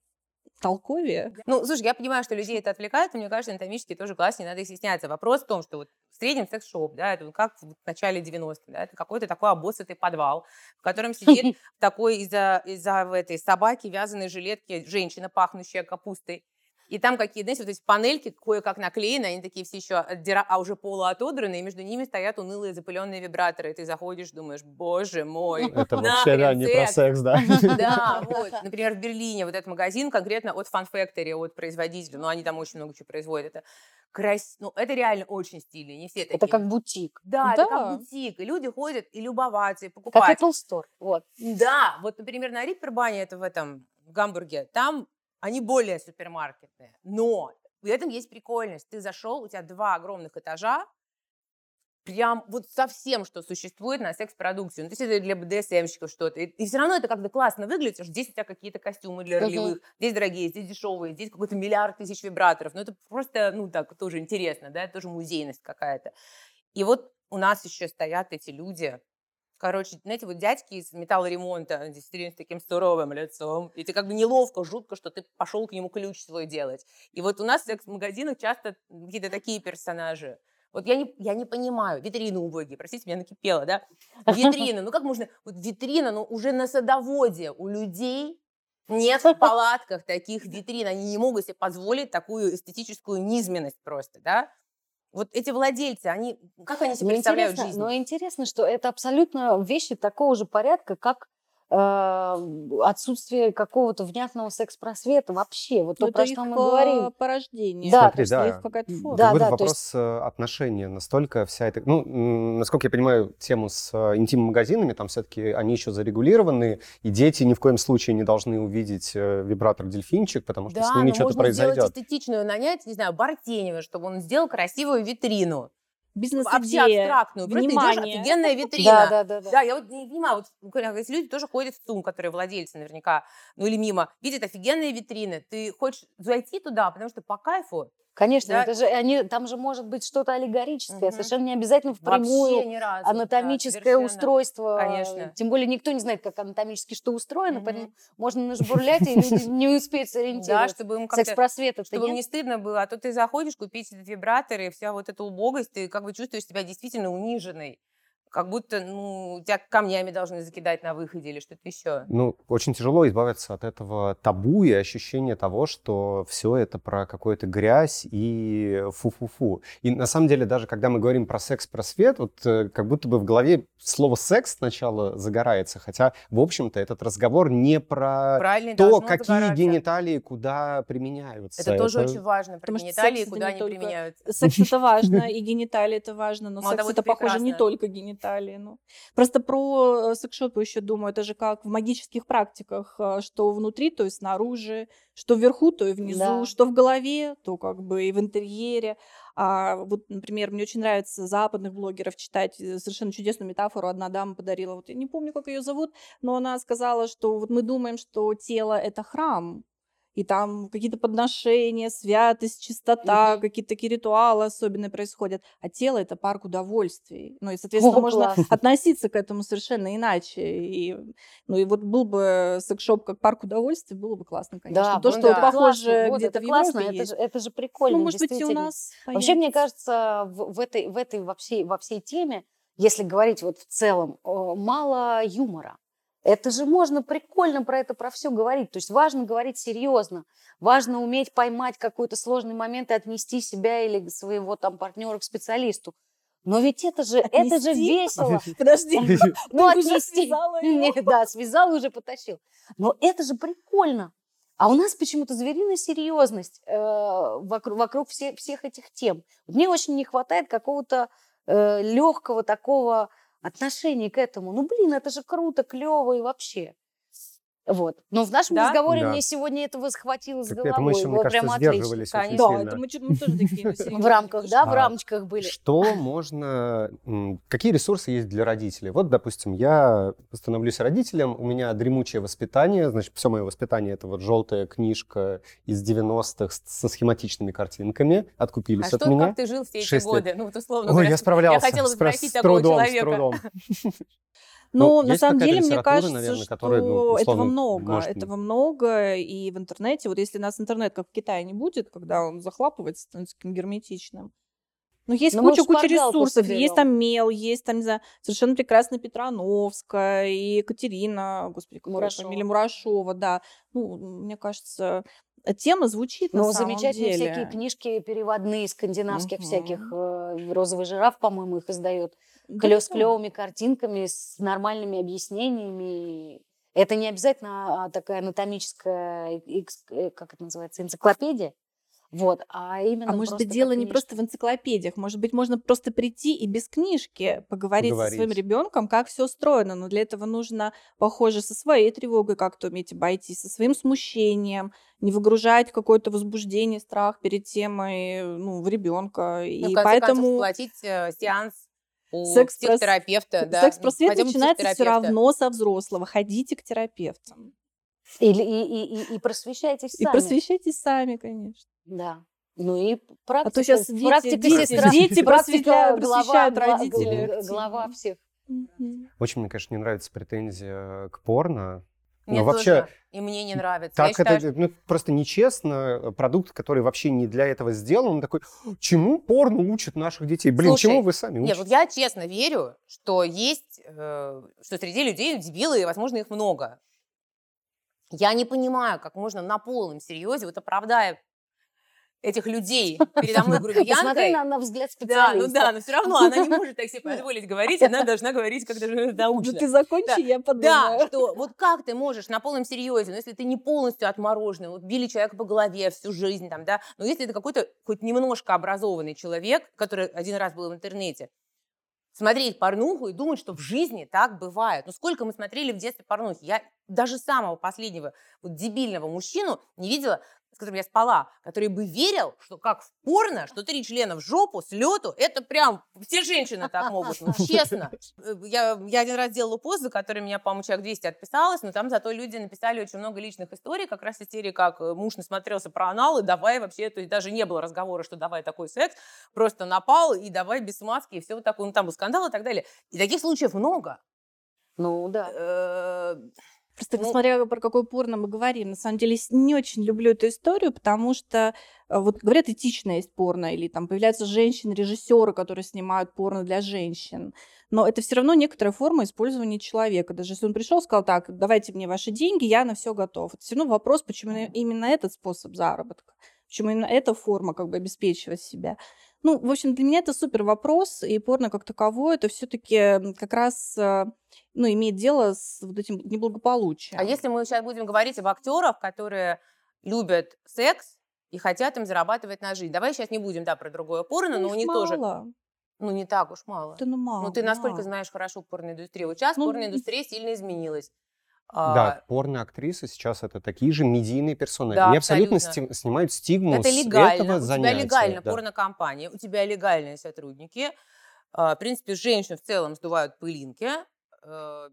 толковее. Ну, слушай, я понимаю, что людей это отвлекает, но мне кажется, анатомически тоже класс, не надо их стесняться. Вопрос в том, что вот в среднем секс-шоп, да, это как в начале 90-х, да, это какой-то такой обоссатый подвал, в котором сидит такой из-за из в этой собаки вязаной жилетки женщина, пахнущая капустой, И там какие, знаете, вот эти панельки кое-как наклеены, они такие все еще, отдира... а уже полуотодранные, и между ними стоят унылые запыленные вибраторы. И ты заходишь, думаешь, боже мой, Это вообще, да, не про секс, да? Да, вот. Например, в Берлине вот этот магазин конкретно от Fun Factory, от производителя, ну, они там очень много чего производят. Это крас... ну, это реально очень стильно, не все такие. Это как бутик. Да, Да. это как бутик, и люди ходят и любоваться, и покупать. Как Apple Store. Вот. Да, вот, например, на Риппербане, это в этом, в Гамбурге, там они более супермаркетные, но в этом есть прикольность. Ты зашел, у тебя два огромных этажа, прям вот совсем, что существует на секс-продукцию. Ну, то есть это для БДСМщиков что-то. И, и все равно это как-то классно выглядит, что здесь у тебя какие-то костюмы для ролевых, здесь дорогие, здесь дешевые, здесь какой-то миллиард тысяч вибраторов. Ну, это просто, ну, так, тоже интересно, да, это тоже музейность какая-то. И вот у нас еще стоят эти люди, Короче, знаете, вот дядьки из металлоремонта, действительно с таким суровым лицом, и тебе как бы неловко, жутко, что ты пошел к нему ключ свой делать. И вот у нас в секс-магазинах часто какие-то такие персонажи. Вот я не, я не понимаю, витрины убогие, простите, меня накипело, да? Витрина, ну как можно, вот витрина, ну уже на садоводе у людей нет в палатках таких витрин, они не могут себе позволить такую эстетическую низменность просто, да? Вот эти владельцы, они, как они себе представляют интересно, жизнь? но интересно, что это абсолютно вещи такого же порядка, как отсутствие какого-то внятного секс-просвета вообще. Вот то, Ну, про что мы говорим. э, порождение. Да, Смотри, есть да. их какая-то форма. Да, да, вопрос э, отношения. Настолько вся эта... Ну, насколько я понимаю, тему с э, интим-магазинами, там все-таки они еще зарегулированы, и дети ни в коем случае не должны увидеть э, вибратор-дельфинчик, потому что Да, с ними но что-то можно сделать произойдет. эстетичную, нанять, не знаю, Бартенева, чтобы он сделал красивую витрину. Вообще Бизнес-идея, абстрактную. Внимание. офигенная витрина. Да, да, да, да. Да, я вот не понимаю, вот ну, говоря, если люди тоже ходят в ЦУМ, которые владельцы наверняка, ну или мимо, видят офигенные витрины, ты хочешь зайти туда, потому что по кайфу Конечно, Да. это же они, там же может быть что-то аллегорическое, Мгм. совершенно не обязательно впрямую разу. да, анатомическое совершенно. устройство. Конечно. Тем более никто не знает, как анатомически что устроено, Мгм. поэтому можно нажбурлять, и люди не успеют Да, сориентироваться. чтобы им как-то Секс-просвет это чтобы им не стыдно было, а то ты заходишь купить этот вибратор, и вся вот эта убогость, ты как бы чувствуешь себя действительно униженной. Как будто, ну, тебя камнями должны закидать на выходе или что-то еще. Ну, очень тяжело избавиться от этого табу и ощущения того, что все это про какую-то грязь и фу-фу-фу. И на самом деле, даже когда мы говорим про секс-просвет, вот э, как будто бы в голове слово «секс» сначала загорается, хотя, в общем-то, этот разговор не про Правильно, то, какие загораться. гениталии куда применяются. Это тоже очень важно, про Потому гениталии, секс это куда они только- применяются. Секс это важно, и гениталии это важно, но секс это, это похоже, не только гениталии. Ну. Просто про э, секс-шопы еще думаю, это же как в магических практиках, э, что внутри, то и снаружи, что вверху, то и внизу, Да. что в голове, то как бы и в интерьере. А вот, например, мне очень нравится западных блогеров читать э, совершенно чудесную метафору. Одна дама подарила, вот я не помню, как ее зовут, но она сказала, что вот мы думаем, что тело это храм, и там какие-то подношения, святость, чистота, Мгм. какие-то такие ритуалы особенные происходят. А тело это парк удовольствий. Ну и, соответственно, О, можно класс. относиться к этому совершенно иначе. И, ну и вот был бы секс-шоп как парк удовольствий, было бы классно, конечно. Да, То, ну что да. похоже вот, где-то это в классно, это же, это же прикольно, ну, может быть, и у нас Вообще, мне появится. кажется, в, в этой, в этой во, всей, во всей теме, если говорить вот в целом, мало юмора. Это же можно прикольно про это, про все говорить. То есть важно говорить серьезно. Важно уметь поймать какой-то сложный момент и отнести себя или своего там партнера к специалисту. Но ведь это же, это же Отнести? весело. Подожди, Ну, отнести. связала его? Не, Да, связал и уже потащил. Но это же прикольно. А у нас почему-то звериная серьезность э, вокруг, вокруг все- всех этих тем. Мне очень не хватает какого-то легкого такого отношения к этому. Ну, блин, это же круто, клево и вообще. Вот. Но в нашем Да? разговоре Да. мне сегодня этого схватило с головой. это мы еще, мне Вот кажется, прям отлично. сдерживались очень Конечно. Да, сильно. это мы, мы тоже такие В рамках, да, в А, рамочках были. Что можно... Какие ресурсы есть для родителей? Вот, допустим, я становлюсь родителем, у меня дремучее воспитание, значит, все мое воспитание — это вот желтая книжка из 90-х с- со схематичными картинками, откупились А от что, меня. как ты жил все эти годы? Ну, вот условно Ой, я справлялся. Я хотела бы с, про- спросить с такого трудом, человека. С трудом. Ну, Ну, на есть самом деле, мне кажется, наверное, что которая, ну, этого условно, много. может, Этого много и в интернете. Вот если у нас интернет, как в Китае, не будет, когда он захлапывается, становится таким герметичным. Но есть Ну, в куча-куча шпаргалку ресурсов. соберем. Есть там Мел, есть там, не знаю, совершенно прекрасная Петрановская и Екатерина, господи, какая Мурашова. фамилия Мурашова, да. Ну, мне кажется, тема звучит на Ну, самом замечательные деле. всякие книжки переводные скандинавских Мгм. всяких. э, Розовый жираф, по-моему, их издает. Клё с клевыми картинками, с нормальными объяснениями. Это не обязательно а, такая анатомическая, э, как это называется, энциклопедия. Вот, а именно А может быть, дело не просто в энциклопедиях. Может быть, можно просто прийти и без книжки поговорить, со своим Поговорить. ребенком, как все устроено. Но для этого нужно, похоже, со своей тревогой как-то уметь обойти, со своим смущением, не выгружать какое-то возбуждение, страх перед темой ну, в ребенка. Ну, И в конце поэтому концов, платить э, сеанс у Секс-прос- психотерапевта. Да. секс-просвет начинается все равно со взрослого. Ходите к терапевтам. Или, и, и, и, и просвещайтесь И сами. просвещайтесь сами, конечно. Да. Ну и практика. А то сейчас дети, практика дети, сестра. дети практика просветляют, глава- активно. Глава всех. Очень, мне, конечно, не нравится претензия к порно. Мне Но вообще, тоже. И мне не нравится. Я так считаю, это ну, просто нечестно. Продукт, который вообще не для этого сделан, он такой, чему порно учат наших детей? Блин, Слушай, чему вы сами Нет, учите? вот я честно верю, что есть, э, что среди людей дебилы, и, возможно, их много. Я не понимаю, как можно на полном серьезе, вот оправдая этих людей передо мной Посмотри грубиянкой. на, на взгляд Да, специалиста. ну да, но все равно она не может так себе позволить говорить, она должна говорить как-то же Ну научно. ты закончи, Да. я Да, подумаю. что вот как ты можешь на полном серьезе, ну, если ты не полностью отмороженный, вот били человека по голове всю жизнь, там, да, но если это какой-то хоть немножко образованный человек, который один раз был в интернете, смотреть порнуху и думать, что в жизни так бывает. Ну, сколько мы смотрели в детстве порнухи? Я даже самого последнего вот дебильного мужчину не видела, с которым я спала, который бы верил, что как в порно, что три члена в жопу, с лету, это прям все женщины так могут, ну, честно. Э, Я, я один раз делала пост, за который меня, по-моему, человек 200 отписалось, но там зато люди написали очень много личных историй, как раз из серии, как э, муж насмотрелся про анал, и давай вообще, то есть даже не было разговора, что давай такой секс, просто напал, и давай без смазки, и все вот такое, ну там был скандал и так далее. И таких случаев много. Ну да. Э, Просто Ну- смотря про какое порно мы говорим. На самом деле не очень люблю эту историю, потому что э, вот говорят, этичное есть порно, или там появляются женщины-режиссеры, которые снимают порно для женщин. Но это все равно некоторая форма использования человека. Даже если он пришел и сказал, так, давайте мне ваши деньги, я на все готов. Это все равно вопрос, почему именно- именно этот способ заработка. Почему именно эта форма как бы обеспечивать себя. Ну, в общем, для меня это супер вопрос, и порно как таковое, это все-таки как раз э, ну, имеет дело с вот этим неблагополучием. А если мы сейчас будем говорить об актерах, которые любят секс и хотят им зарабатывать на жизнь. Давай сейчас не будем, да, про другое порно, но у их них тоже, ну, не так уж мало. Да ну мало. Ну, ты насколько мало. знаешь хорошо порноиндустрию? Вот сейчас Ну, порноиндустрия сильно изменилась. Да, А, порно-актрисы сейчас это такие же медийные персоны. Да, Они абсолютно абсолютно. снимают стигму Это с легально. этого у тебя занятия. легально да. порнокомпания, у тебя легальные сотрудники. А, В принципе, женщин в целом сдувают пылинки. Э,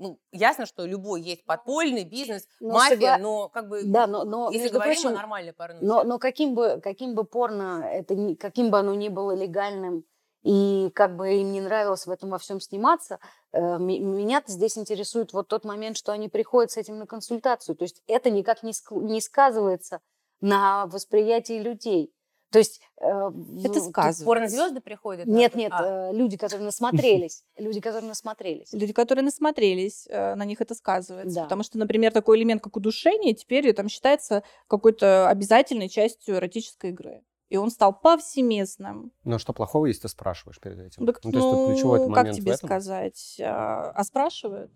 Ну, ясно, что любой есть подпольный бизнес, Но мафия, согла- но как бы, Да, но, но если говорим прочим, о нормальной порнухе. Но, но каким, бы, каким бы порно, это ни- каким бы оно ни было легальным, и как бы им не нравилось в этом во всем сниматься, э, м- меня-то здесь интересует вот тот момент, что они приходят с этим на консультацию. То есть это никак не, ск- не сказывается на восприятии людей. То есть... э, Это тут- сказывается. Порнозвезды приходят? Нет, нет, А, э, люди, которые насмотрелись. Люди, которые насмотрелись. Люди, которые насмотрелись, э, на них это сказывается. Да. Потому что, например, такой элемент, как удушение, теперь там считается какой-то обязательной частью эротической игры. И он стал повсеместным. Но что плохого, если ты спрашиваешь перед этим? Так, ну, то есть тут ну, ключевой как момент в тебе этом. сказать? А а спрашивают?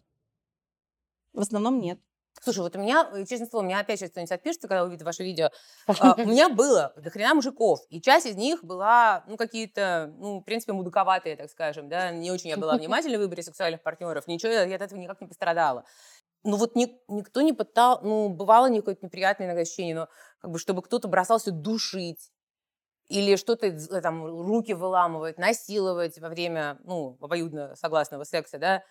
В основном нет. Слушай, вот у меня, э, честно слово, у меня опять сейчас кто-нибудь отпишется, когда увидит ваше видео. А, У меня было до хрена мужиков, и часть из них была, ну, какие-то, ну, в принципе, мудаковатые, так скажем, да, не очень я была внимательна в выборе сексуальных партнеров, ничего, я от этого никак не пострадала. Ну, вот ни- никто не пытал, ну, бывало какое-то неприятное иногда ощущение, но как бы, чтобы кто-то бросался душить, или что-то э, там руки выламывать, насиловать во время, ну, обоюдно согласного секса, да,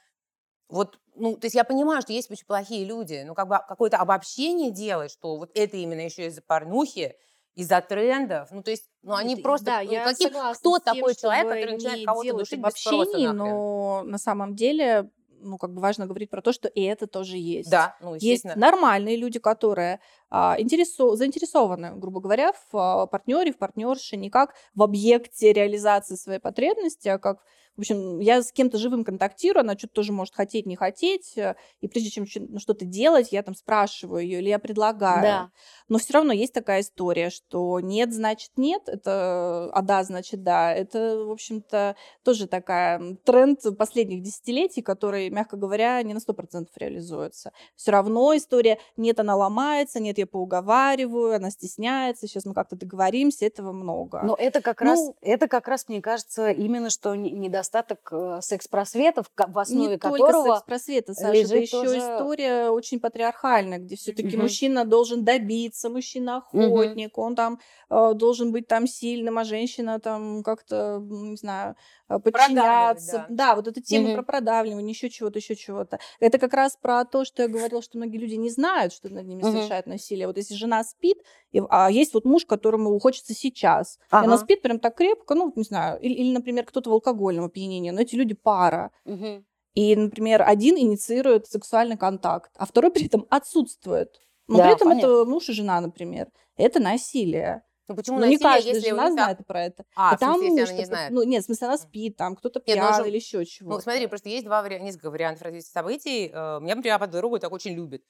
вот, ну, то есть я понимаю, что есть очень плохие люди, но как бы какое-то обобщение делать, что вот это именно еще из-за порнухи, из-за трендов, ну, то есть, ну, они Нет, просто, да, ну, я согласна кто тем, такой человек, который начинает кого-то душить без спроса но на самом деле, ну, как бы важно говорить про то, что и это тоже есть. Да, ну, Есть естественно. нормальные люди, которые а, интересу, заинтересованы, грубо говоря, в а, партнере, в партнерше, не как в объекте реализации своей потребности, а как в общем, я с кем-то живым контактирую, она что-то тоже может хотеть, не хотеть, э, и прежде чем ну, что-то делать, я там спрашиваю ее или я предлагаю. Да. Но все равно есть такая история, что нет, значит нет, это, а да, значит да. Это, в общем-то, тоже такая тренд последних десятилетий, который, мягко говоря, не на сто процентов реализуется. Все равно история нет, она ломается, нет, я поуговариваю, она стесняется, сейчас мы как-то договоримся, этого много. Но это как ну, раз, это как раз, мне кажется, именно что недостаточно недостаток э, секс-просветов, в основе не которого только секс-просвета, Саша, это еще тоже... история очень патриархальная, где все-таки угу. мужчина должен добиться, мужчина охотник, угу. он там э, должен быть там сильным, а женщина там как-то, не знаю, подчиняться. Да. да, вот эта тема угу. про продавливание, еще чего-то, еще чего-то. Это как раз про то, что я говорила, что многие люди не знают, что над ними угу. совершают насилие. Вот если жена спит, и, а есть вот муж, которому хочется сейчас, ага. и она спит прям так крепко, ну, не знаю, или, или например, кто-то в алкогольном опьянения, но эти люди пара. Угу. И, например, один инициирует сексуальный контакт, а второй при этом отсутствует. Но да, при этом понятно. это муж и жена, например. Это насилие. Ну почему ну, насилие, не каждая если жена знает про это. А, там смысле, если она не знает? Ну, нет, в смысле, она спит, там кто-то пьян ну, или еще чего. Ну, смотри, просто есть два варианта, несколько вариантов развития событий. Э, меня, например, подруга так очень любит.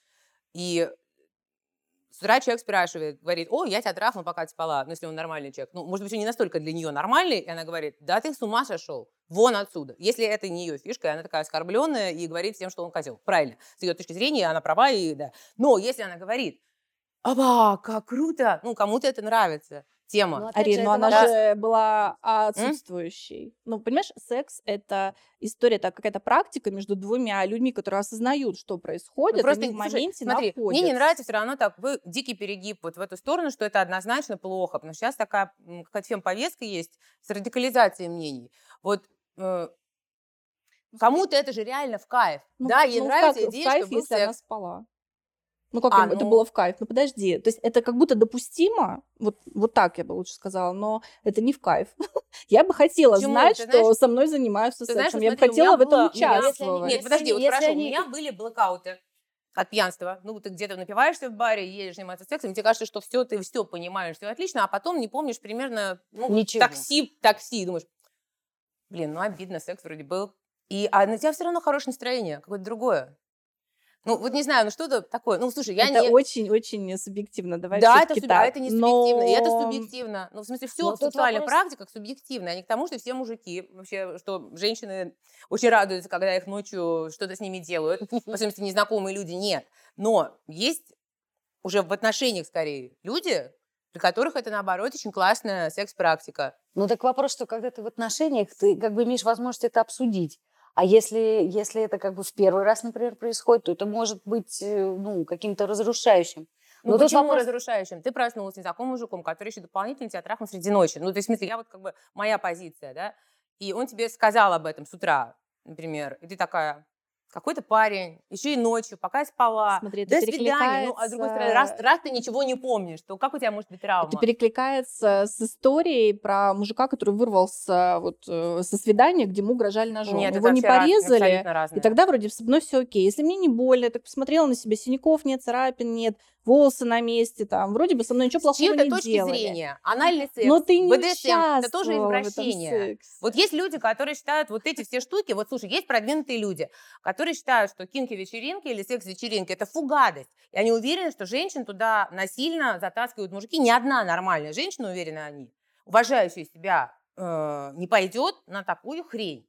И с утра человек спрашивает, говорит, о, я тебя трахнул, пока ты спала, ну, если он нормальный человек. Ну, может быть, он не настолько для нее нормальный, и она говорит, да ты с ума сошел, вон отсюда. Если это не ее фишка, и она такая оскорбленная и говорит всем, что он козел. Правильно. С ее точки зрения она права, и да. Но если она говорит, Аба, как круто! Ну, кому-то это нравится тема. Ну, Арина, но она да. же была отсутствующей. М? Ну, понимаешь, секс — это история, это какая-то практика между двумя людьми, которые осознают, что происходит, ну, просто, они в моменте слушай, находятся. Мне не нравится все равно такой дикий перегиб вот в эту сторону, что это однозначно плохо, потому что сейчас такая какая-то фемповестка есть с радикализацией мнений. Вот э, ну, Кому-то это же реально в кайф. Ну, да, ей ну, нравится как, идея, в кайф, что был если секс. она спала. Ну, как а, это ну... было в кайф? Ну, подожди. То есть это как будто допустимо, вот, вот так я бы лучше сказала, но это не в кайф. я бы хотела Почему? знать, ты что знаешь, со мной занимаются сексом. Знаешь, я бы хотела в этом участвовать. Нет, подожди, вот хорошо, у меня были блокауты от пьянства. Ну, ты где-то напиваешься в баре, едешь заниматься сексом, тебе кажется, что все, ты все понимаешь, все отлично, а потом не помнишь примерно ну, Ничего. такси, такси, думаешь, блин, ну обидно, секс вроде был. И, а на тебя все равно хорошее настроение, какое-то другое. Ну, вот не знаю, ну что-то такое. Ну, слушай, я это не... очень-очень субъективно. Давай да, это, суб... а это не субъективно, но... и это субъективно. Ну, в смысле, все но в сексуальных вопрос... практиках субъективно, а не к тому, что все мужики, вообще, что женщины очень радуются, когда их ночью что-то с ними делают, по смысле, незнакомые люди, нет. Но есть уже в отношениях, скорее, люди, при которых это, наоборот, очень классная секс-практика. Ну, так вопрос, что когда ты в отношениях, ты как бы имеешь возможность это обсудить. А если, если это как бы в первый раз, например, происходит, то это может быть э, ну, каким-то разрушающим. Ну, Но почему вопрос... разрушающим? Ты проснулась с незнакомым мужиком, который еще дополнительно тебя трахнул среди ночи. Ну, то есть, в смысле, я вот как бы, моя позиция, да, и он тебе сказал об этом с утра, например, и ты такая, какой-то парень, еще и ночью, пока я спала. Смотри, До свидания. Ну, а с другой стороны, раз, раз ты ничего не помнишь, то как у тебя может быть травма? Это перекликается с историей про мужика, который вырвался вот э, со свидания, где ему угрожали ножом. Нет, Его не порезали, раз, и тогда вроде со мной все окей. Если мне не больно, я так посмотрела на себя, синяков нет, царапин нет, волосы на месте, там, вроде бы со мной ничего плохого не точки делали. зрения, анальный секс, Но ты не БДСМ, это тоже извращение. Вот есть люди, которые считают вот эти все штуки, вот слушай, есть продвинутые люди, которые считают, что кинки-вечеринки или секс-вечеринки – это фу гадость. И они уверены, что женщин туда насильно затаскивают мужики. Ни одна нормальная женщина, уверены они, уважающая себя, э, не пойдет на такую хрень.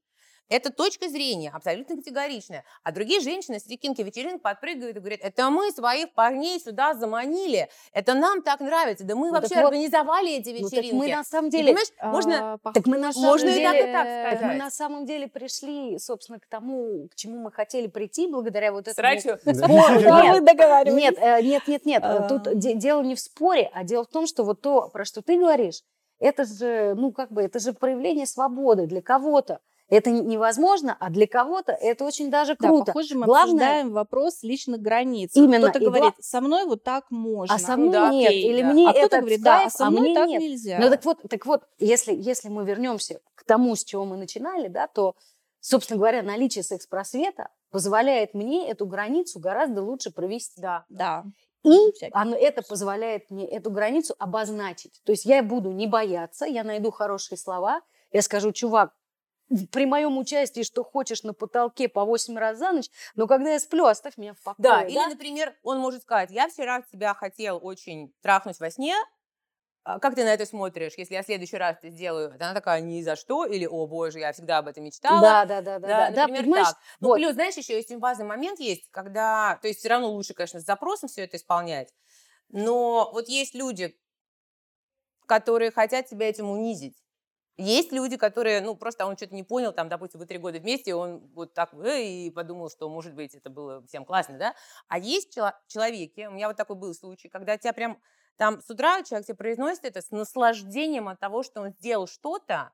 Это точка зрения, абсолютно категоричная. А другие женщины с рекинки вечеринок подпрыгивают и говорят, это мы своих парней сюда заманили, это нам так нравится, да мы ну, вообще организовали вот, эти вечеринки. Ну, так мы на самом деле... И, понимаешь, а, можно, так мы на самом можно деле, и так, и так сказать. Так мы на самом деле пришли, собственно, к тому, к чему мы хотели прийти, благодаря вот этому спору. Нет, нет, нет, нет. А. Тут дело не в споре, а дело в том, что вот то, про что ты говоришь, это же, ну, как бы, это же проявление свободы для кого-то. Это невозможно, а для кого-то это очень даже круто. Да, похоже, мы Главное... обсуждаем вопрос личных границ. Именно. Кто-то говорит, со мной вот так можно. А со мной да, нет. Окей, Или да. мне а это говорит, да, а со а мной так нет. нельзя. Ну так вот, так вот если, если мы вернемся к тому, с чего мы начинали, да, то, собственно говоря, наличие секс-просвета позволяет мне эту границу гораздо лучше провести. Да. да. И Всякие. оно, это позволяет мне эту границу обозначить. То есть я буду не бояться, я найду хорошие слова, я скажу, чувак, при моем участии, что хочешь на потолке по 8 раз за ночь, но когда я сплю, оставь меня в покое. Да, или, например, он может сказать, я вчера тебя хотел очень трахнуть во сне, а как ты на это смотришь, если я в следующий раз это сделаю? Она такая, ни за что, или, о боже, я всегда об этом мечтала. Да, да, да, да, да, да, например, понимаешь? так. Ну, Вот. плюс, знаешь, еще очень важный момент есть, когда, то есть все равно лучше, конечно, с запросом все это исполнять, но вот есть люди, которые хотят тебя этим унизить. Есть люди, которые, ну, просто он что-то не понял, там, допустим, вы три года вместе, он вот так э, и подумал, что, может быть, это было всем классно, да? А есть чело- человеки, у меня вот такой был случай, когда тебя прям там с утра человек тебе произносит это с наслаждением от того, что он сделал что-то,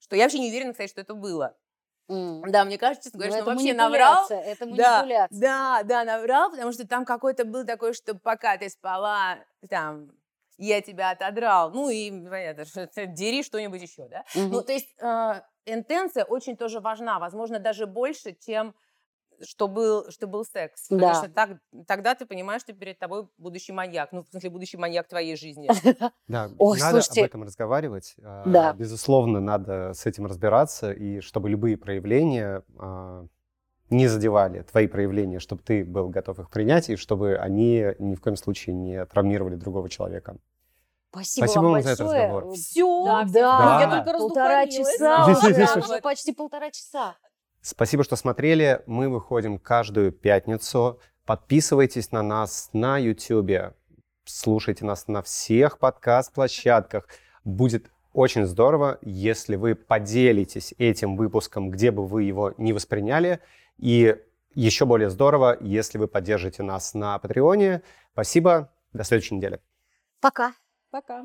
что я вообще не уверена, кстати, что это было. М. Да, мне кажется, честно Ну, говоря, что он вообще наврал. манипуляция, Это Да, манипуляция. Да, да, наврал, потому что там какой-то был такой, что пока ты спала, там, я тебя отодрал. Ну и, понятно, дери что-нибудь еще, да? Мгм. Ну, то есть э, интенция очень тоже важна, возможно, даже больше, чем что был, что был секс. Потому Да. что так, тогда ты понимаешь, что перед тобой будущий маньяк. Ну, в смысле, будущий маньяк твоей жизни. Да, Ой, надо слушайте. об этом разговаривать. а, Да. Безусловно, надо с этим разбираться, и чтобы любые проявления а, не задевали твои проявления, чтобы ты был готов их принять, и чтобы они ни в коем случае не травмировали другого человека. Спасибо, Спасибо вам вам за этот большое. разговор. Все, Да, Да. я только полтора раздухарилась. часа Здесь, уже, уже почти полтора часа. Спасибо, что смотрели. Мы выходим каждую пятницу. Подписывайтесь на нас на YouTube. Слушайте нас на всех подкаст-площадках. Будет очень здорово, если вы поделитесь этим выпуском, где бы вы его не восприняли. И еще более здорово, если вы поддержите нас на Патреоне. Спасибо. До следующей недели. Пока. Пока.